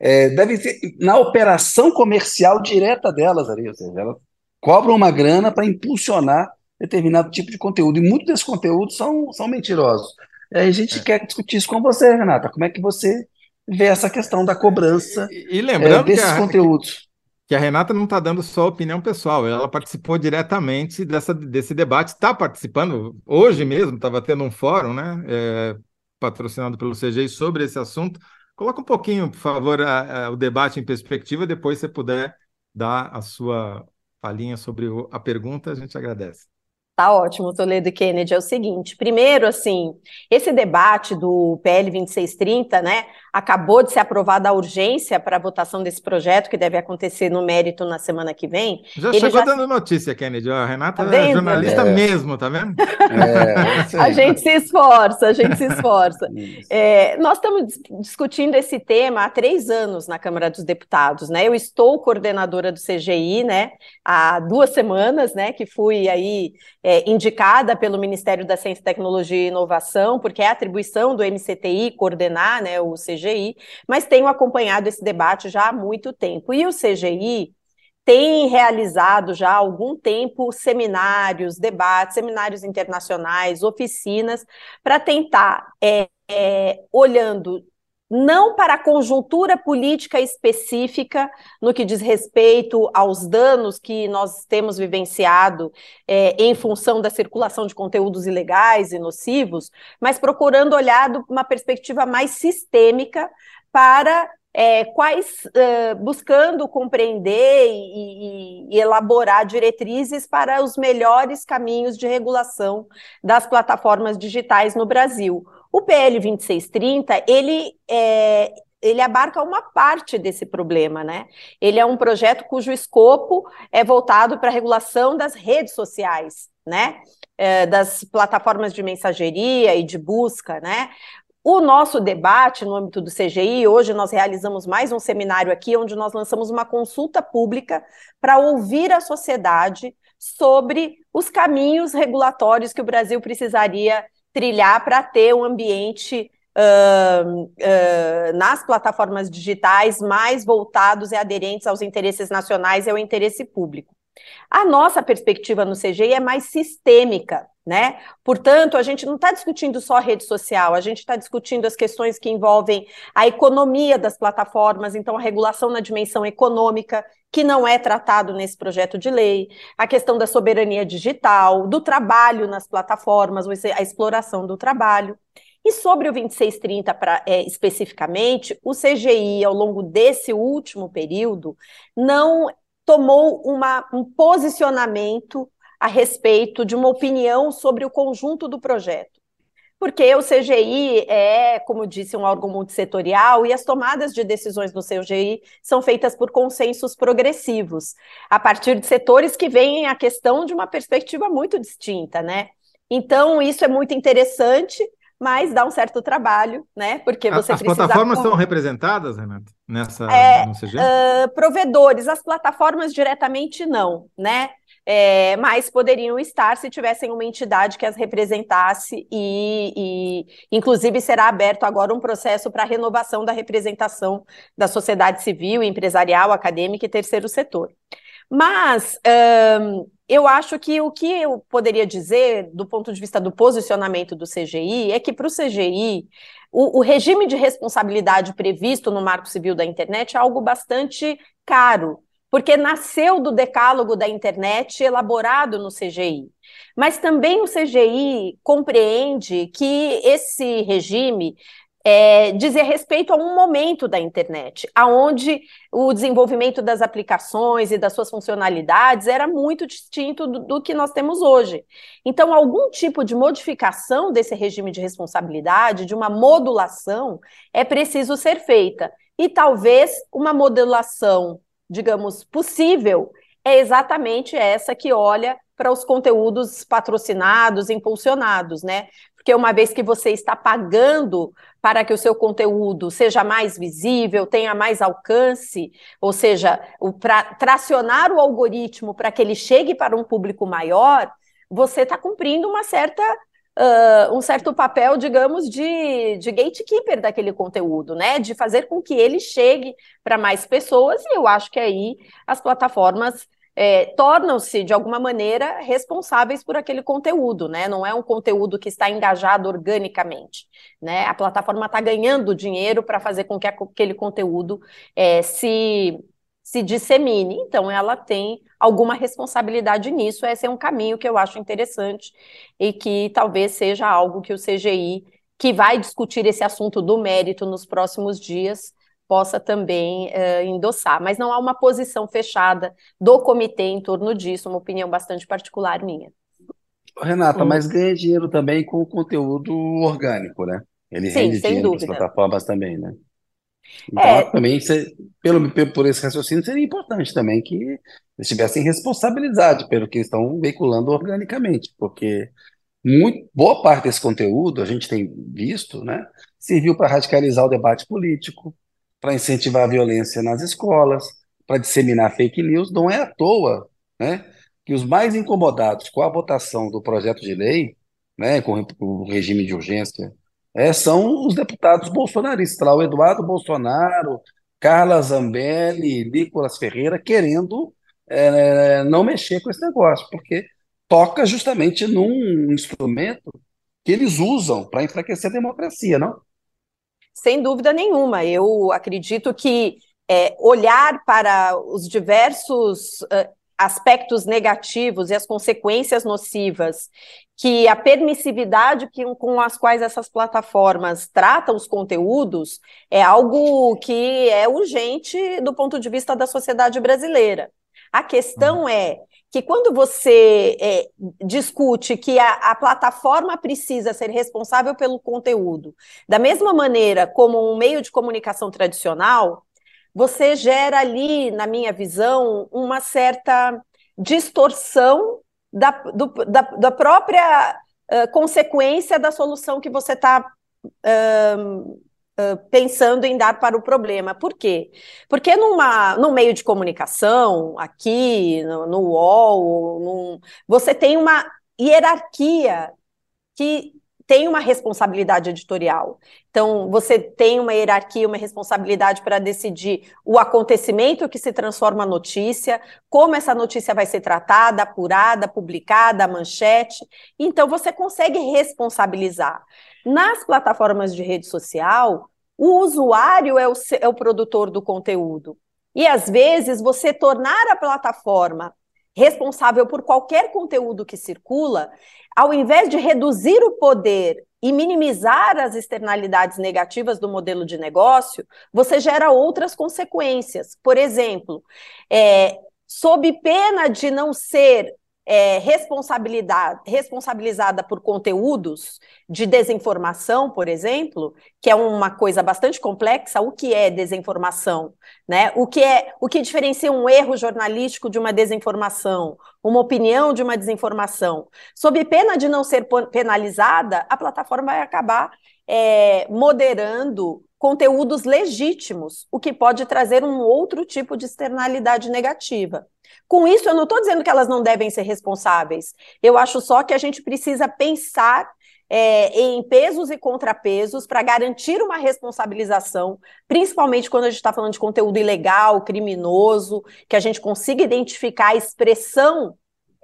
é, deve ser na operação comercial direta delas ali, ou seja, elas cobram uma grana para impulsionar determinado tipo de conteúdo. E muitos desses conteúdos são, são mentirosos. E a gente é. quer discutir isso com você, Renata. Como é que você vê essa questão da cobrança e, e lembrando é, desses a, conteúdos? Que a Renata não está dando só opinião pessoal, ela participou diretamente dessa, desse debate, está participando, hoje mesmo estava tendo um fórum, né, é, patrocinado pelo CGI sobre esse assunto. Coloca um pouquinho, por favor, a, a, o debate em perspectiva, depois você puder dar a sua palhinha sobre o, a pergunta, a gente agradece. Tá ótimo, Toledo e Kennedy. É o seguinte: primeiro, assim, esse debate do PL 2630, né, acabou de ser aprovada a urgência para a votação desse projeto, que deve acontecer no mérito na semana que vem. Já Ele chegou já... dando notícia, Kennedy. A Renata tá é jornalista é. mesmo, tá vendo? É, a gente se esforça, a gente se esforça. É, nós estamos discutindo esse tema há três anos na Câmara dos Deputados, né? Eu estou coordenadora do CGI, né, há duas semanas, né, que fui aí é, indicada pelo Ministério da Ciência, Tecnologia e Inovação, porque é atribuição do MCTI coordenar, né, o CGI mas tenho acompanhado esse debate já há muito tempo. E o CGI tem realizado já há algum tempo seminários, debates, seminários internacionais, oficinas, para tentar, é, é, olhando não para a conjuntura política específica no que diz respeito aos danos que nós temos vivenciado é, em função da circulação de conteúdos ilegais e nocivos, mas procurando olhar de uma perspectiva mais sistêmica para é, quais uh, buscando compreender e, e, e, elaborar diretrizes para os melhores caminhos de regulação das plataformas digitais no Brasil. O PL 2630, ele é, ele abarca uma parte desse problema, né? Ele é um projeto cujo escopo é voltado para a regulação das redes sociais, né? É, das plataformas de mensageria e de busca, né? O nosso debate no âmbito do CGI, hoje nós realizamos mais um seminário aqui, onde nós lançamos uma consulta pública para ouvir a sociedade sobre os caminhos regulatórios que o Brasil precisaria trilhar para ter um ambiente uh, uh, nas plataformas digitais mais voltados e aderentes aos interesses nacionais e ao interesse público. A nossa perspectiva no CGI é mais sistêmica, né? Portanto, a gente não está discutindo só rede social, a gente está discutindo as questões que envolvem a economia das plataformas, então a regulação na dimensão econômica, que não é tratado nesse projeto de lei, a questão da soberania digital, do trabalho nas plataformas, a exploração do trabalho. E sobre o 2630 pra, é, especificamente, o CGI, ao longo desse último período, não tomou uma, um posicionamento a respeito de uma opinião sobre o conjunto do projeto porque o CGI é, como disse, um órgão multissetorial e as tomadas de decisões do CGI são feitas por consensos progressivos, a partir de setores que veem a questão de uma perspectiva muito distinta, né? Então, isso é muito interessante, mas dá um certo trabalho, né? Porque você as precisa... plataformas são representadas, Renato, nessa é, no CGI? Uh, provedores, as plataformas diretamente não, né? É, mas poderiam estar se tivessem uma entidade que as representasse e, e inclusive, será aberto agora um processo para renovação da representação da sociedade civil, empresarial, acadêmica e terceiro setor. Mas um, eu acho que o que eu poderia dizer, do ponto de vista do posicionamento do CGI, é que para o CGI, o regime de responsabilidade previsto no Marco Civil da Internet é algo bastante caro porque nasceu do decálogo da internet elaborado no CGI. Mas também o CGI compreende que esse regime é, dizia respeito a um momento da internet, aonde o desenvolvimento das aplicações e das suas funcionalidades era muito distinto do, do, que nós temos hoje. Então, algum tipo de modificação desse regime de responsabilidade, de uma modulação, é preciso ser feita. E talvez uma modulação digamos, possível, é exatamente essa que olha para os conteúdos patrocinados, impulsionados, né? Porque uma vez que você está pagando para que o seu conteúdo seja mais visível, tenha mais alcance, ou seja, para tracionar o algoritmo para que ele chegue para um público maior, você está cumprindo uma certa uh, um certo papel, digamos, de, de gatekeeper daquele conteúdo, né? De fazer com que ele chegue para mais pessoas, e eu acho que aí as plataformas é, tornam-se, de alguma maneira, responsáveis por aquele conteúdo, né? Não é um conteúdo que está engajado organicamente, né? A plataforma está ganhando dinheiro para fazer com que aquele conteúdo é, se se dissemine. Então, ela tem alguma responsabilidade nisso. Esse é um caminho que eu acho interessante e que talvez seja algo que o CGI, que vai discutir esse assunto do mérito nos próximos dias, possa também uh, endossar. Mas não há uma posição fechada do comitê em torno disso, uma opinião bastante particular minha. Renata, mas ganha dinheiro também com o conteúdo orgânico, né? Ele Sim, rende dinheiro para as dúvida. plataformas também, né? Então, É, também, pelo, pelo- por esse raciocínio, seria importante também que eles tivessem responsabilidade pelo que estão veiculando organicamente, porque muito, boa parte desse conteúdo, a gente tem visto, né, serviu para radicalizar o debate político, para incentivar a violência nas escolas, para disseminar fake news. Não é à toa, né, que os mais incomodados com a votação do projeto de lei, né, com o regime de urgência, é, são os deputados bolsonaristas, lá o Eduardo Bolsonaro, Carla Zambelli, Nicolas Ferreira, querendo é, não mexer com esse negócio, porque toca justamente num instrumento que eles usam para enfraquecer a democracia, não? Sem dúvida nenhuma. Eu acredito que é, olhar para os diversos uh, aspectos negativos e as consequências nocivas que a permissividade que, com as quais essas plataformas tratam os conteúdos é algo que é urgente do ponto de vista da sociedade brasileira. A questão é que quando você é, discute que a, a, plataforma precisa ser responsável pelo conteúdo, da mesma maneira como um meio de comunicação tradicional, você gera ali, na minha visão, uma certa distorção da, do, da, da própria uh, consequência da solução que você está uh, Uh, pensando em dar para o problema. Por quê? Porque numa, num meio de comunicação, aqui, no, no UOL, num, você tem uma hierarquia que tem uma responsabilidade editorial. Então, você tem uma hierarquia, uma responsabilidade para decidir o acontecimento que se transforma notícia, como essa notícia vai ser tratada, apurada, publicada, manchete. Então, você consegue responsabilizar. Nas plataformas de rede social, o usuário é o, é o produtor do conteúdo. E, às vezes, você tornar a plataforma responsável por qualquer conteúdo que circula, ao invés de reduzir o poder e minimizar as externalidades negativas do modelo de negócio, você gera outras consequências. Por exemplo, é, sob pena de não ser é, responsabilizada por conteúdos de desinformação, por exemplo, que é uma coisa bastante complexa. O que é desinformação? Né? O que é o que diferencia um erro jornalístico de uma desinformação, uma opinião de uma desinformação? Sob pena de não ser penalizada, a plataforma vai acabar é, moderando conteúdos legítimos, o que pode trazer um outro tipo de externalidade negativa. Com isso, eu não estou dizendo que elas não devem ser responsáveis. Eu acho só que a gente precisa pensar é, em pesos e contrapesos para garantir uma responsabilização, principalmente quando a gente está falando de conteúdo ilegal, criminoso, que a gente consiga identificar a expressão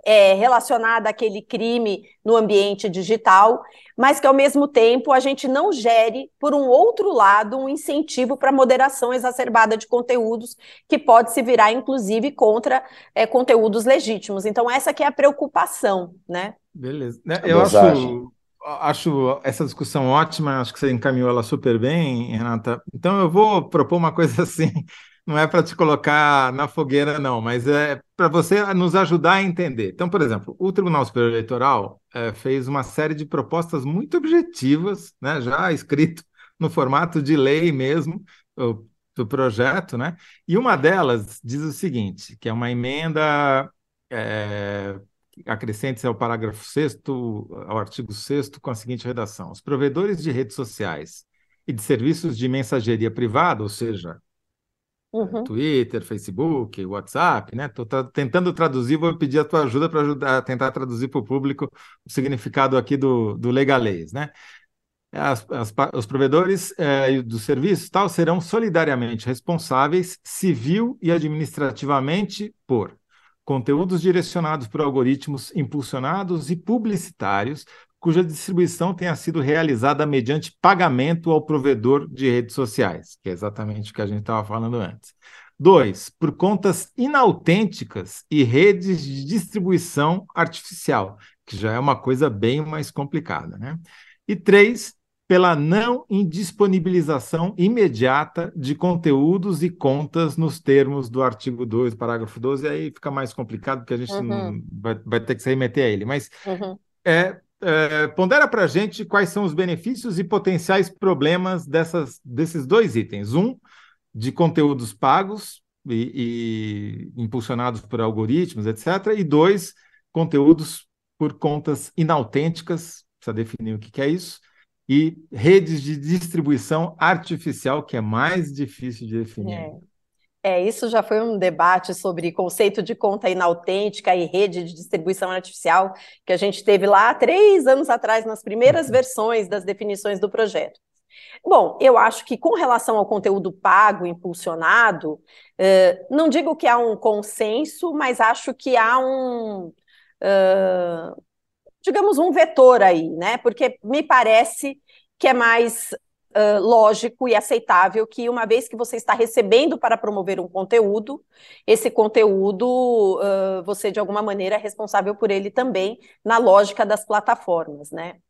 é, relacionada àquele crime no ambiente digital, mas que ao mesmo tempo a gente não gere, por um outro lado, um incentivo para moderação exacerbada de conteúdos, que pode se virar, inclusive, contra é, conteúdos legítimos. Então, essa que é a preocupação, né? Beleza. Eu acho, acho essa discussão ótima, acho que você encaminhou ela super bem, Renata. Então, eu vou propor uma coisa assim não é para te colocar na fogueira, não, mas é para você nos ajudar a entender. Então, por exemplo, o Tribunal Superior Eleitoral é, fez uma série de propostas muito objetivas, né, já escrito no formato de lei mesmo, do, do projeto, né? E uma delas diz o seguinte, que é uma emenda é, acrescente ao parágrafo 6 ao artigo 6 com a seguinte redação: os provedores de redes sociais e de serviços de mensageria privada, ou seja, Uhum. Twitter, Facebook, WhatsApp, né? Estou tra tentando traduzir, vou pedir a tua ajuda para ajudar tentar traduzir para o público o significado aqui do, do legalês, né? As, as, os provedores eh, do serviço tal serão solidariamente responsáveis civil e administrativamente por conteúdos direcionados por algoritmos impulsionados e publicitários cuja distribuição tenha sido realizada mediante pagamento ao provedor de redes sociais, que é exatamente o que a gente estava falando antes. Dois, por contas inautênticas e redes de distribuição artificial, que já é uma coisa bem mais complicada. Né? E três, pela não indisponibilização imediata de conteúdos e contas nos termos do artigo 2, parágrafo 12, aí fica mais complicado, porque a gente uhum. vai, vai, ter que se remeter a ele. Mas uhum é, é pondera para a gente quais são os benefícios e potenciais problemas dessas, desses dois itens. Um, de conteúdos pagos e, e impulsionados por algoritmos, etc. E dois, conteúdos por contas inautênticas, precisa definir o que, que é isso, e redes de distribuição artificial, que é mais difícil de definir. É. É, isso já foi um debate sobre conceito de conta inautêntica e rede de distribuição artificial que a gente teve lá três anos atrás, nas primeiras uhum. versões das definições do projeto. Bom, eu acho que com relação ao conteúdo pago, impulsionado, eh, não digo que há um consenso, mas acho que há um, digamos, um vetor aí, né? Porque me parece que é mais Uh, lógico e aceitável que, uma vez que você está recebendo para promover um conteúdo, esse conteúdo uh, você, de alguma maneira, é responsável por ele também na lógica das plataformas, né?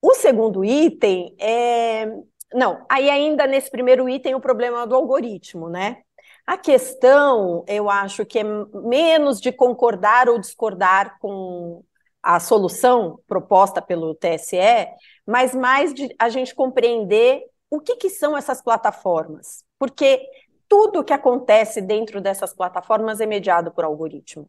O segundo item é. Não, aí ainda nesse primeiro item o problema do algoritmo, né? A questão, eu acho que é menos de concordar ou discordar com a solução proposta pelo TSE, mas mais de a gente compreender o que, que são essas plataformas. Porque tudo que acontece dentro dessas plataformas é mediado por algoritmo.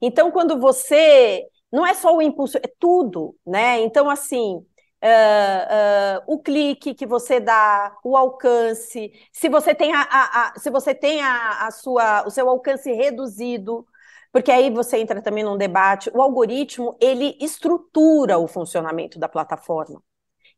Então, quando você não é só o impulso, é tudo, né? Então, assim, Uh, uh, o clique que você dá, o alcance, se você tem a, a, a se você tem a, a, sua, o seu alcance reduzido, porque aí você entra também num debate. O algoritmo ele estrutura o funcionamento da plataforma.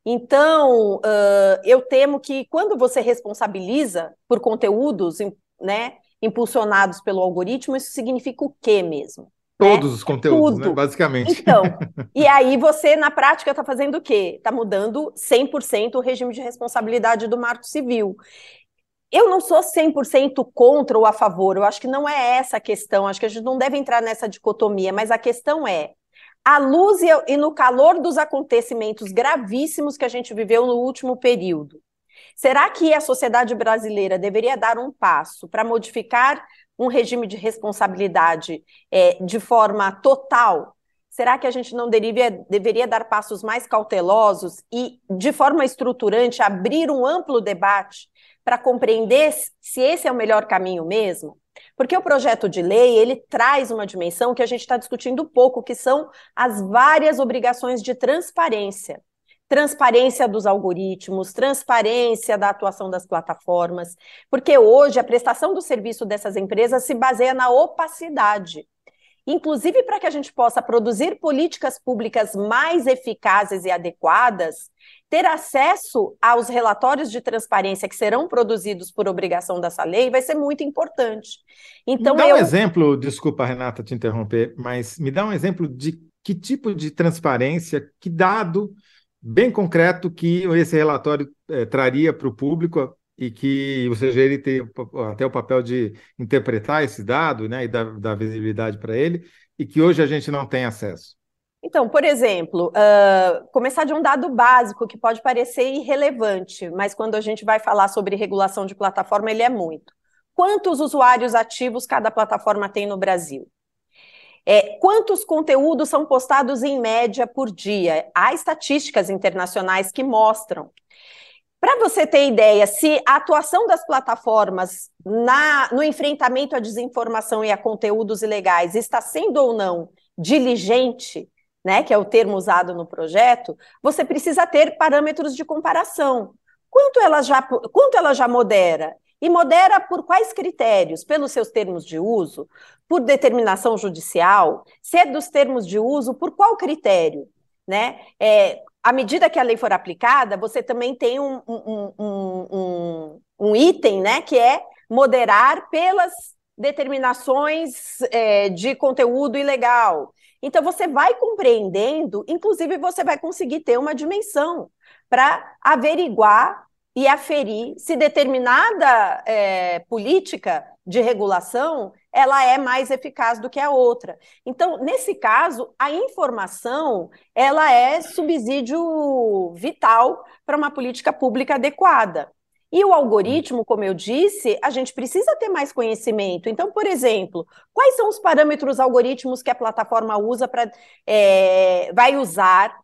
Então, uh, eu temo que quando você responsabiliza por conteúdos, né, impulsionados pelo algoritmo, isso significa o quê mesmo? Todos né? os conteúdos, né? basicamente. Então, e aí você, na prática, está fazendo o quê? Está mudando 100% o regime de responsabilidade do marco civil. Eu não sou 100% contra ou a favor, eu acho que não é essa a questão, acho que a gente não deve entrar nessa dicotomia, mas a questão é, à luz e no calor dos acontecimentos gravíssimos que a gente viveu no último período, será que a sociedade brasileira deveria dar um passo para modificar um regime de responsabilidade é, de forma total, será que a gente não deveria, deveria dar passos mais cautelosos e, de forma estruturante, abrir um amplo debate para compreender se esse é o melhor caminho mesmo? Porque o projeto de lei ele traz uma dimensão que a gente está discutindo pouco, que são as várias obrigações de transparência transparência dos algoritmos, transparência da atuação das plataformas, porque hoje a prestação do serviço dessas empresas se baseia na opacidade. Inclusive, para que a gente possa produzir políticas públicas mais eficazes e adequadas, ter acesso aos relatórios de transparência que serão produzidos por obrigação dessa lei vai ser muito importante. Então, me dá eu... um exemplo, desculpa, Renata, te interromper, mas me dá um exemplo de que tipo de transparência, que dado bem concreto que esse relatório é, traria para o público e que, ou seja, ele tem até o papel de interpretar esse dado né, e dar, dar visibilidade para ele, e que hoje a gente não tem acesso. Então, por exemplo, uh, começar de um dado básico que pode parecer irrelevante, mas quando a gente vai falar sobre regulação de plataforma, ele é muito. Quantos usuários ativos cada plataforma tem no Brasil? É, quantos conteúdos são postados em média por dia? Há estatísticas internacionais que mostram. Para você ter ideia, se a atuação das plataformas na, no enfrentamento à desinformação e a conteúdos ilegais está sendo ou não diligente, né, que é o termo usado no projeto, você precisa ter parâmetros de comparação. Quanto ela já, quanto ela já modera? E modera por quais critérios? Pelos seus termos de uso? Por determinação judicial? Se é dos termos de uso, por qual critério? Né? É, à medida que a lei for aplicada, você também tem um, um, um, um item né, que é moderar pelas determinações é, de conteúdo ilegal. Então, você vai compreendendo, inclusive, você vai conseguir ter uma dimensão para averiguar e aferir se determinada é, política de regulação ela é mais eficaz do que a outra. Então, nesse caso, a informação ela é subsídio vital para uma política pública adequada. E o algoritmo, como eu disse, a gente precisa ter mais conhecimento. Então, por exemplo, quais são os parâmetros algoritmos que a plataforma usa para é, vai usar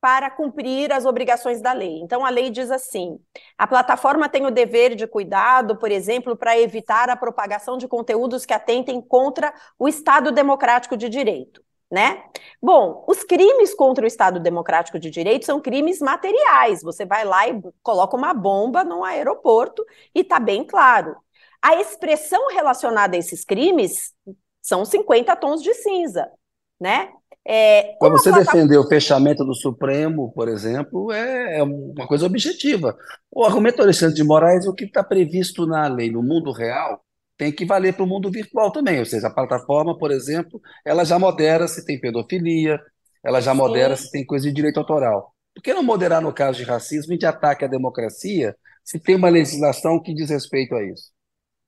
para cumprir as obrigações da lei. Então, a lei diz assim: a plataforma tem o dever de cuidado, por exemplo, para evitar a propagação de conteúdos que atentem contra o Estado democrático de direito né? Bom, os crimes contra o Estado Democrático de Direito são crimes materiais. Você vai lá e coloca uma bomba no aeroporto e está bem claro. A expressão relacionada a esses crimes são 50 tons de cinza, né? É, Para você defender o fechamento do Supremo, por exemplo, é, é uma coisa objetiva. O argumento Alexandre de Moraes, o que está previsto na lei no mundo real, tem que valer para o mundo virtual também. Ou seja, a plataforma, por exemplo, ela já modera se tem pedofilia, ela já modera Sim. se tem coisa de direito autoral. Por que não moderar no caso de racismo e de ataque à democracia se tem uma legislação que diz respeito a isso?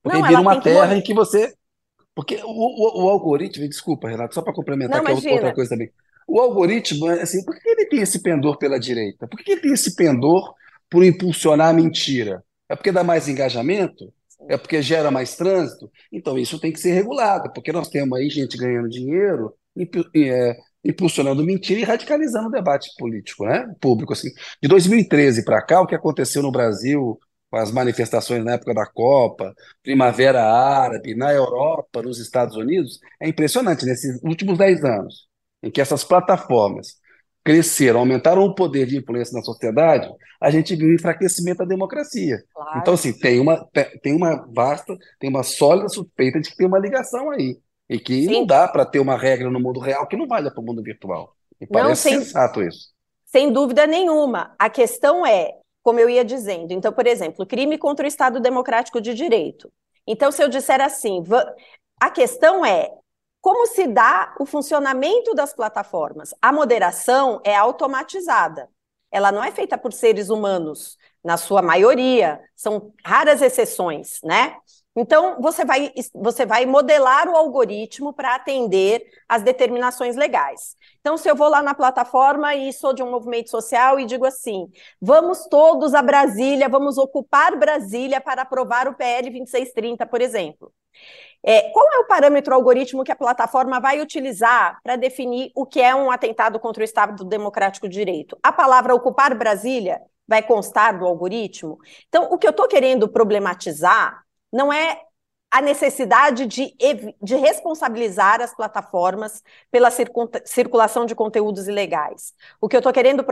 Porque não, vira uma terra que... em que você. Porque o, o, o, algoritmo, desculpa, Renato, só para complementar, não, que é outra coisa também. O algoritmo, assim, por que ele tem esse pendor pela direita? Por que ele tem esse pendor por impulsionar a mentira? É porque dá mais engajamento? é porque gera mais trânsito. Então, isso tem que ser regulado, porque nós temos aí gente ganhando dinheiro, é, impulsionando mentira e radicalizando o debate político, né? público. Assim. De 2013 para cá, o que aconteceu no Brasil com as manifestações na época da Copa, Primavera Árabe, na Europa, nos Estados Unidos, é impressionante. Nesses últimos 10 anos, em que essas plataformas cresceram, aumentaram o poder de influência na sociedade, a gente viu o enfraquecimento da democracia. Claro. Então, assim, tem uma, tem uma vasta, tem uma sólida suspeita de que tem uma ligação aí. E que Sim. não dá para ter uma regra no mundo real que não valha para o mundo virtual. E parece não, sem, sensato isso. Sem dúvida nenhuma. A questão é, como eu ia dizendo, então, por exemplo, crime contra o Estado Democrático de Direito. Então, se eu disser assim, a questão é, como se dá o funcionamento das plataformas? A moderação é automatizada. Ela não é feita por seres humanos, na sua maioria, são raras exceções, né? Então, você vai, você vai modelar o algoritmo para atender às determinações legais. Então, se eu vou lá na plataforma e sou de um movimento social e digo assim: vamos todos a Brasília, vamos ocupar Brasília para aprovar o PL 2630, por exemplo. É, qual é o parâmetro algoritmo que a plataforma vai utilizar para definir o que é um atentado contra o Estado Democrático de Direito? A palavra ocupar Brasília vai constar do algoritmo? Então, o que eu estou querendo problematizar não é a necessidade de, de responsabilizar as plataformas pela circulação de conteúdos ilegais. O que eu estou querendo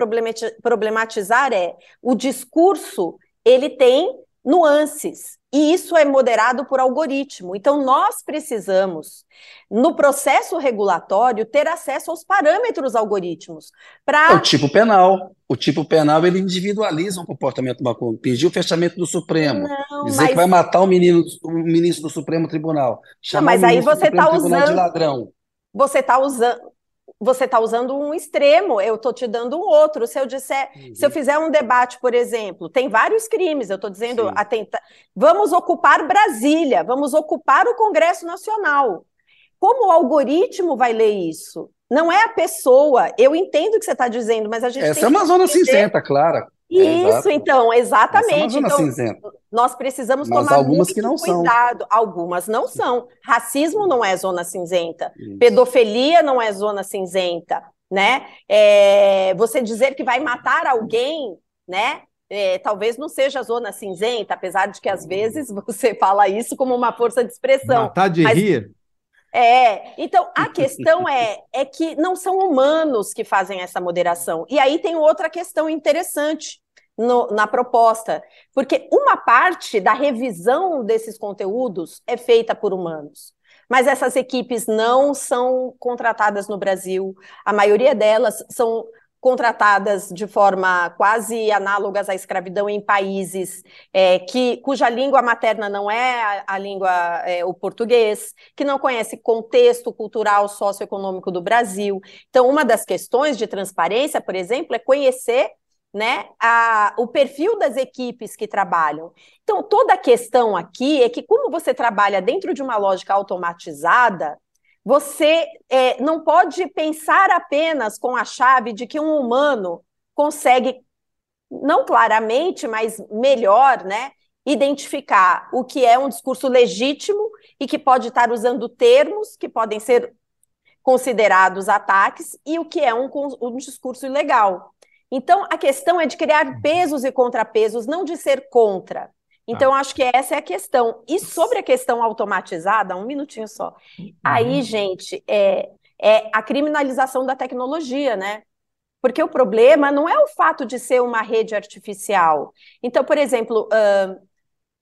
problematizar é o discurso, ele tem nuances. E isso é moderado por algoritmo. Então, nós precisamos, no processo regulatório, ter acesso aos parâmetros algoritmos. Pra... O tipo penal. O tipo penal ele individualiza o comportamento maconha. Pedir o fechamento do Supremo. Não, dizer mas... que vai matar o, menino, o ministro do Supremo Tribunal. Chamar Não, mas aí você está usando. De ladrão. Você está usando você está usando um extremo, eu estou te dando um outro. Se eu disser, uhum. se eu fizer um debate, por exemplo, tem vários crimes, eu estou dizendo, atenta, vamos ocupar Brasília, vamos ocupar o Congresso Nacional. Como o algoritmo vai ler isso? Não é a pessoa. Eu entendo o que você está dizendo, mas a gente. Essa é uma zona entender... cinzenta, clara. Isso, é, então, exatamente. É então, cinzenta. nós precisamos Mas tomar muito cuidado. São. Algumas não são. Racismo não é zona cinzenta. Isso. Pedofilia não é zona cinzenta, né? É, você dizer que vai matar alguém, né? É, talvez não seja zona cinzenta, apesar de que às vezes você fala isso como uma força de expressão. Matar de mas... rir. É, então a questão é, é que não são humanos que fazem essa moderação. E aí tem outra questão interessante no, na proposta, porque uma parte da revisão desses conteúdos é feita por humanos. Mas essas equipes não são contratadas no Brasil, a maioria delas são contratadas de forma quase análogas à escravidão em países é, que, cuja língua materna não é a, a língua é, o português, que não conhece contexto cultural socioeconômico do Brasil. Então, uma das questões de transparência, por exemplo, é conhecer né, a, o perfil das equipes que trabalham. Então, toda a questão aqui é que, como você trabalha dentro de uma lógica automatizada, você é, não pode pensar apenas com a chave de que um humano consegue, não claramente, mas melhor, né, identificar o que é um discurso legítimo e que pode estar usando termos que podem ser considerados ataques e o que é um, um discurso ilegal. Então, a questão é de criar pesos e contrapesos, não de ser contra. Então, ah. acho que essa é a questão. E sobre a questão automatizada, um minutinho só. Uhum. Aí, gente, é, é a criminalização da tecnologia, né? Porque o problema não é o fato de ser uma rede artificial. Então, por exemplo, uh,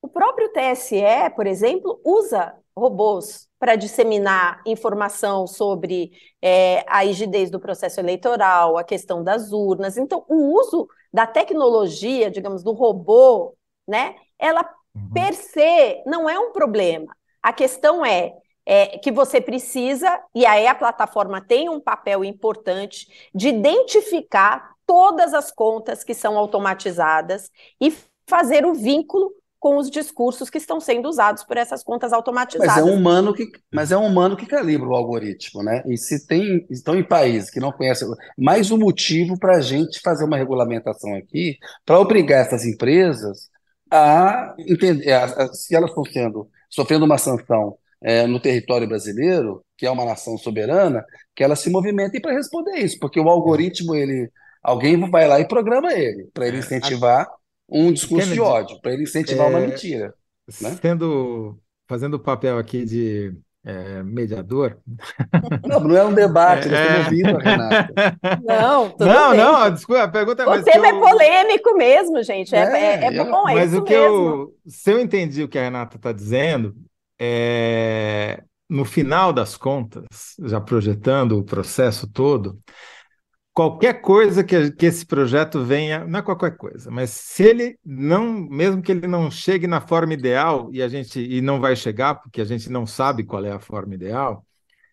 o próprio TSE, por exemplo, usa robôs para disseminar informação sobre é, a rigidez do processo eleitoral, a questão das urnas. Então, o uso da tecnologia, digamos, do robô, né, ela uhum. per se não é um problema. A questão é, é que você precisa, e aí a plataforma tem um papel importante de identificar todas as contas que são automatizadas e fazer o vínculo com os discursos que estão sendo usados por essas contas automatizadas. Mas é um humano que, mas é um humano que calibra o algoritmo, né? E se tem, estão em países que não conhecem, mais um motivo para a gente fazer uma regulamentação aqui para obrigar essas empresas a entender, a, a, se elas estão sendo sofrendo uma sanção é, no território brasileiro, que é uma nação soberana, que elas se movimentem para responder isso, porque o algoritmo ele alguém vai lá e programa ele para ele incentivar um discurso Kennedy, de ódio, para ele incentivar é, uma mentira. Né? Sendo, fazendo o papel aqui de é, mediador. Não, não é um debate, nós estamos ouvindo, Renata. Não, tudo não, bem. não, desculpa, a pergunta é. O tema é eu... é polêmico mesmo, gente. É, é, é bom, é Mas o que mesmo. eu. Se eu entendi o que a Renata está dizendo, é, no final das contas, já projetando o processo todo, qualquer coisa que, que esse projeto venha, não é qualquer coisa, mas se ele não, mesmo que ele não chegue na forma ideal, e a gente e não vai chegar, porque a gente não sabe qual é a forma ideal,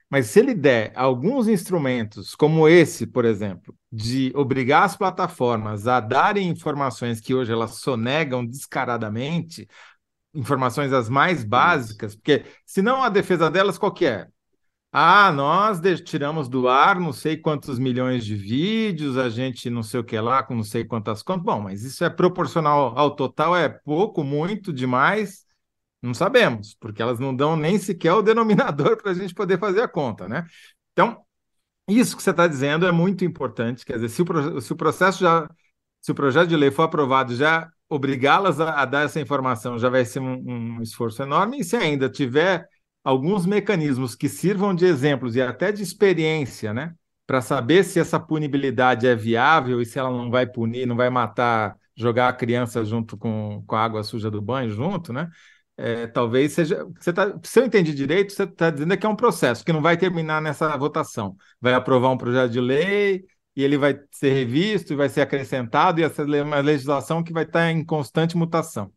mas se ele der alguns instrumentos, como esse, por exemplo, de obrigar as plataformas a darem informações que hoje elas sonegam descaradamente, informações as mais básicas, porque senão a defesa delas qual que é? Ah, nós tiramos do ar não sei quantos milhões de vídeos, a gente não sei o que lá, com não sei quantas contas. Bom, mas isso é proporcional ao total, é pouco, muito, demais? Não sabemos, porque elas não dão nem sequer o denominador para a gente poder fazer a conta, né? Então, isso que você está dizendo é muito importante. Quer dizer, se o, se o processo já, se o projeto de lei for aprovado, já obrigá-las a, a, dar essa informação já vai ser um, um esforço enorme, e se ainda tiver alguns mecanismos que sirvam de exemplos e até de experiência, né? Para saber se essa punibilidade é viável e se ela não vai punir, não vai matar, jogar a criança junto com, com a água suja do banho junto, né? É, talvez seja. Você tá, se eu entendi direito, você está dizendo que é um processo que não vai terminar nessa votação. Vai aprovar um projeto de lei e ele vai ser revisto e vai ser acrescentado, e essa é uma legislação que vai estar em constante mutação.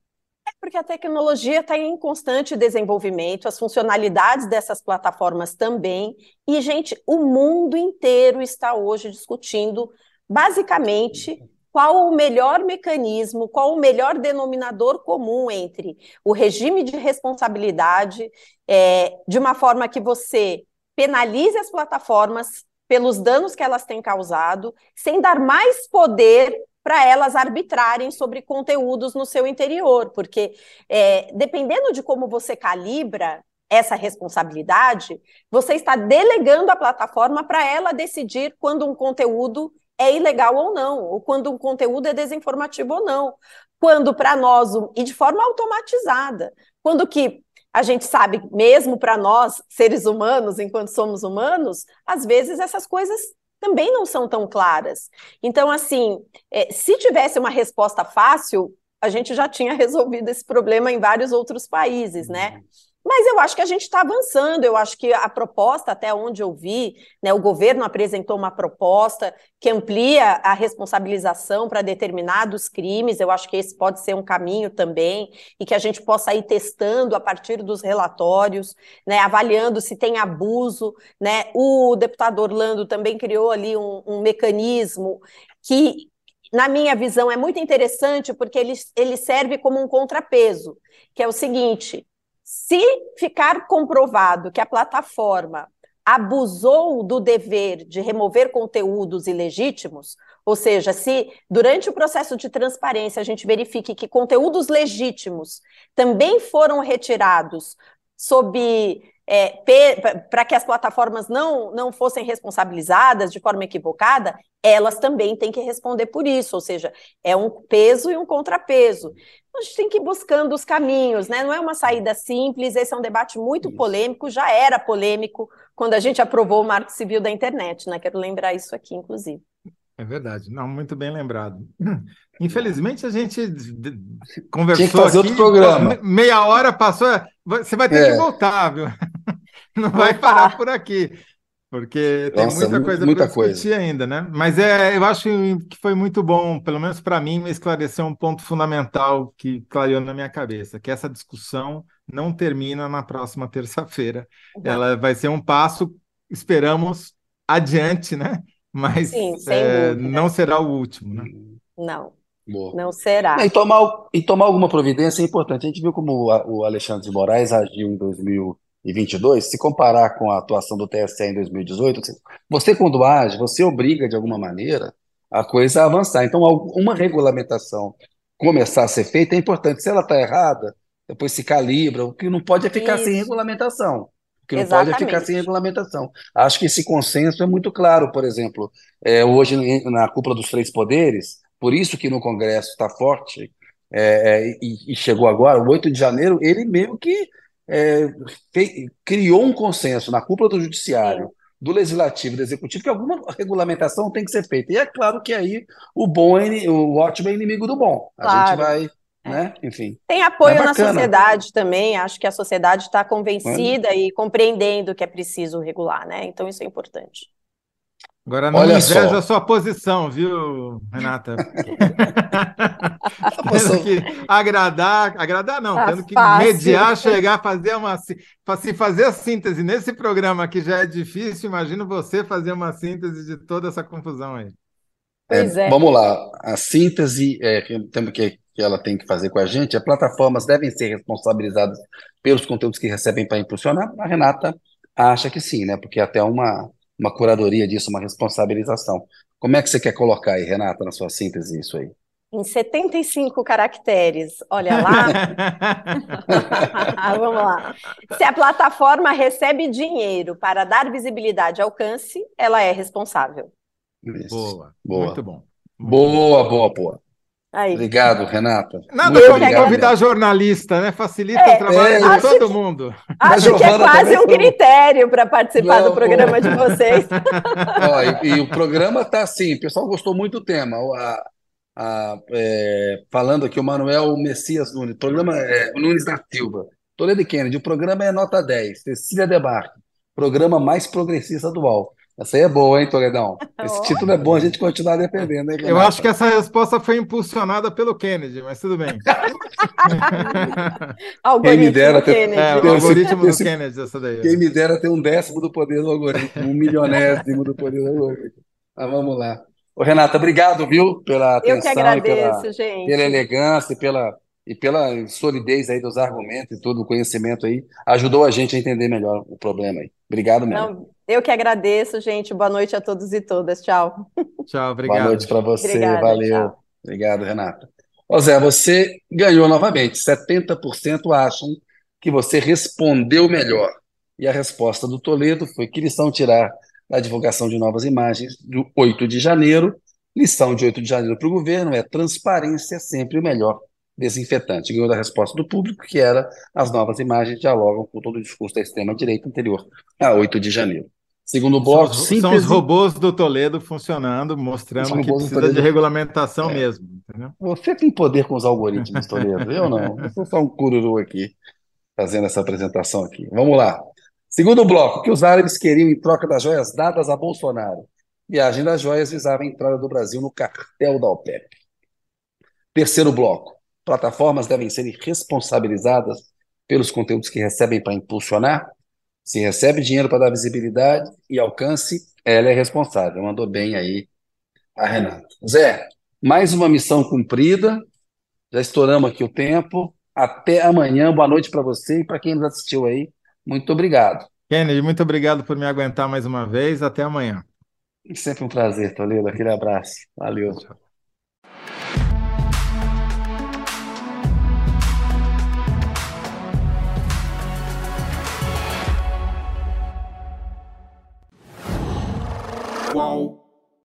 Porque a tecnologia está em constante desenvolvimento, as funcionalidades dessas plataformas também. E, gente, o mundo inteiro está hoje discutindo, basicamente, qual o melhor mecanismo, qual o melhor denominador comum entre o regime de responsabilidade, é, de uma forma que você penalize as plataformas pelos danos que elas têm causado, sem dar mais poder para elas arbitrarem sobre conteúdos no seu interior, porque é, dependendo de como você calibra essa responsabilidade, você está delegando a plataforma para ela decidir quando um conteúdo é ilegal ou não, ou quando um conteúdo é desinformativo ou não. Quando para nós, e de forma automatizada, quando que a gente sabe, mesmo para nós, seres humanos, enquanto somos humanos, às vezes essas coisas também não são tão claras. Então, assim, é, se tivesse uma resposta fácil, a gente já tinha resolvido esse problema em vários outros países, né? Mas eu acho que a gente está avançando, eu acho que a proposta, até onde eu vi, né, o governo apresentou uma proposta que amplia a responsabilização para determinados crimes, eu acho que esse pode ser um caminho também, e que a gente possa ir testando a partir dos relatórios, né, avaliando se tem abuso. Né? O deputado Orlando também criou ali um, um mecanismo que na minha visão, é muito interessante porque ele, ele serve como um contrapeso, que é o seguinte: se ficar comprovado que a plataforma abusou do dever de remover conteúdos ilegítimos, ou seja, se durante o processo de transparência a gente verifique que conteúdos legítimos também foram retirados sob é, para que as plataformas não, não fossem responsabilizadas de forma equivocada, elas também têm que responder por isso, ou seja, é um peso e um contrapeso. Então, a gente tem que ir buscando os caminhos, né? Não é uma saída simples, esse é um debate muito isso. polêmico, já era polêmico quando a gente aprovou o Marco Civil da Internet, né? Quero lembrar isso aqui, inclusive. É verdade, não, muito bem lembrado. Infelizmente a gente conversou Tinha que fazer aqui, outro programa. meia hora passou, você vai ter é. que voltar, viu? Não vai parar por aqui, porque tem Nossa, muita coisa para discutir ainda, né? Mas é, eu acho que foi muito bom, pelo menos para mim, me esclarecer um ponto fundamental que clareou na minha cabeça, que essa discussão não termina na próxima terça-feira. Ela vai ser um passo, esperamos, adiante, né? Mas Sim, é, não será o último, né? Não, Boa. não será. E tomar, e tomar alguma providência é importante. A gente viu como o Alexandre de Moraes agiu em 2022, se comparar com a atuação do TSE em 2018, você quando age, você obriga de alguma maneira a coisa a avançar. Então, uma regulamentação começar a ser feita é importante. Se ela está errada, depois se calibra. O que não pode é ficar Isso. sem regulamentação que não Exatamente. pode ficar sem regulamentação. Acho que esse consenso é muito claro, por exemplo, é, hoje na cúpula dos três poderes, por isso que no Congresso está forte, é, é, e, e, chegou agora, o 8 de janeiro, ele mesmo que é, fez, criou um consenso na cúpula do Judiciário, do Legislativo e do Executivo, que alguma regulamentação tem que ser feita. E é claro que aí o bom, é, o ótimo é inimigo do bom. A claro. gente vai né? Enfim. Tem apoio é na sociedade também, acho que a sociedade está convencida é. e compreendendo que é preciso regular, né? Então isso é importante. Agora não Olha inveja só. a sua posição, viu, Renata? tendo que agradar, agradar não, tá tendo que fácil. mediar, chegar, fazer uma se fazer a síntese nesse programa que já é difícil, imagino você fazer uma síntese de toda essa confusão aí. É, é. Vamos lá, a síntese é, temos que que ela tem que fazer com a gente, as plataformas devem ser responsabilizadas pelos conteúdos que recebem para impulsionar? A Renata acha que sim, né? Porque até uma, uma curadoria disso, uma responsabilização. Como é que você quer colocar aí, Renata, na sua síntese isso aí? Em 75 caracteres, olha lá. Vamos lá. Se a plataforma recebe dinheiro para dar visibilidade e alcance, ela é responsável. Isso. Boa, boa. Muito bom. Boa, boa, boa. Aí. Obrigado, Renata. Nada como convidar jornalista, né? Facilita é, o trabalho é, de todo que, mundo. Acho que é quase um critério para participar Não, do programa pô. de vocês. Ó, e, e, o programa está assim, o pessoal gostou muito do tema. A, a, é, falando aqui, o Manuel Messias Nunes, o programa é o Nunes da Silva, Toledo Kennedy, o programa é nota 10, Cecília Debarque, programa mais progressista do UOL. Essa aí é boa, hein, Toledão? Esse título é bom a gente continuar defendendo, hein, Eu acho que essa resposta foi impulsionada pelo Kennedy, mas tudo bem. quem me dera ter, é, o algoritmo esse, do Kennedy, essa daí. Quem me dera ter um décimo do poder do algoritmo, um milionésimo do poder do algoritmo. Mas vamos lá. Ô, Renata, obrigado, viu, pela atenção. Eu que agradeço, pela, gente. Pela elegância e pela, e pela solidez aí dos argumentos e todo o conhecimento aí. Ajudou a gente a entender melhor o problema aí. Obrigado mesmo. Não, eu que agradeço, gente. Boa noite a todos e todas. Tchau. Tchau, obrigado. Boa noite para você. Obrigada, Valeu. Tchau. Obrigado, Renata. Ô Zé, você ganhou novamente. 70% acham que você respondeu melhor. E a resposta do Toledo foi que lição tirar da divulgação de novas imagens do 8 de janeiro. Lição de 8 de janeiro para o governo é transparência é sempre o melhor desinfetante. Ganhou da resposta do público, que era as novas imagens dialogam com todo o discurso da extrema-direita anterior a 8 de janeiro. Segundo bloco, são, síntese... são os robôs do Toledo funcionando, mostrando que precisa de regulamentação é. mesmo. Entendeu? Você tem poder com os algoritmos, Toledo. Eu não. Eu sou só um cururu aqui, fazendo essa apresentação aqui. Vamos lá. Segundo bloco, que os árabes queriam em troca das joias dadas a Bolsonaro. Viagem das joias visava a entrada do Brasil no cartel da OPEP. Terceiro bloco. Plataformas devem ser responsabilizadas pelos conteúdos que recebem para impulsionar se recebe dinheiro para dar visibilidade e alcance, ela é responsável. Mandou bem aí a Renata. Zé, mais uma missão cumprida. Já estouramos aqui o tempo. Até amanhã. Boa noite para você e para quem nos assistiu aí. Muito obrigado. Kennedy, muito obrigado por me aguentar mais uma vez. Até amanhã. Sempre um prazer, Toledo. Aquele abraço. Valeu. Tchau. Qual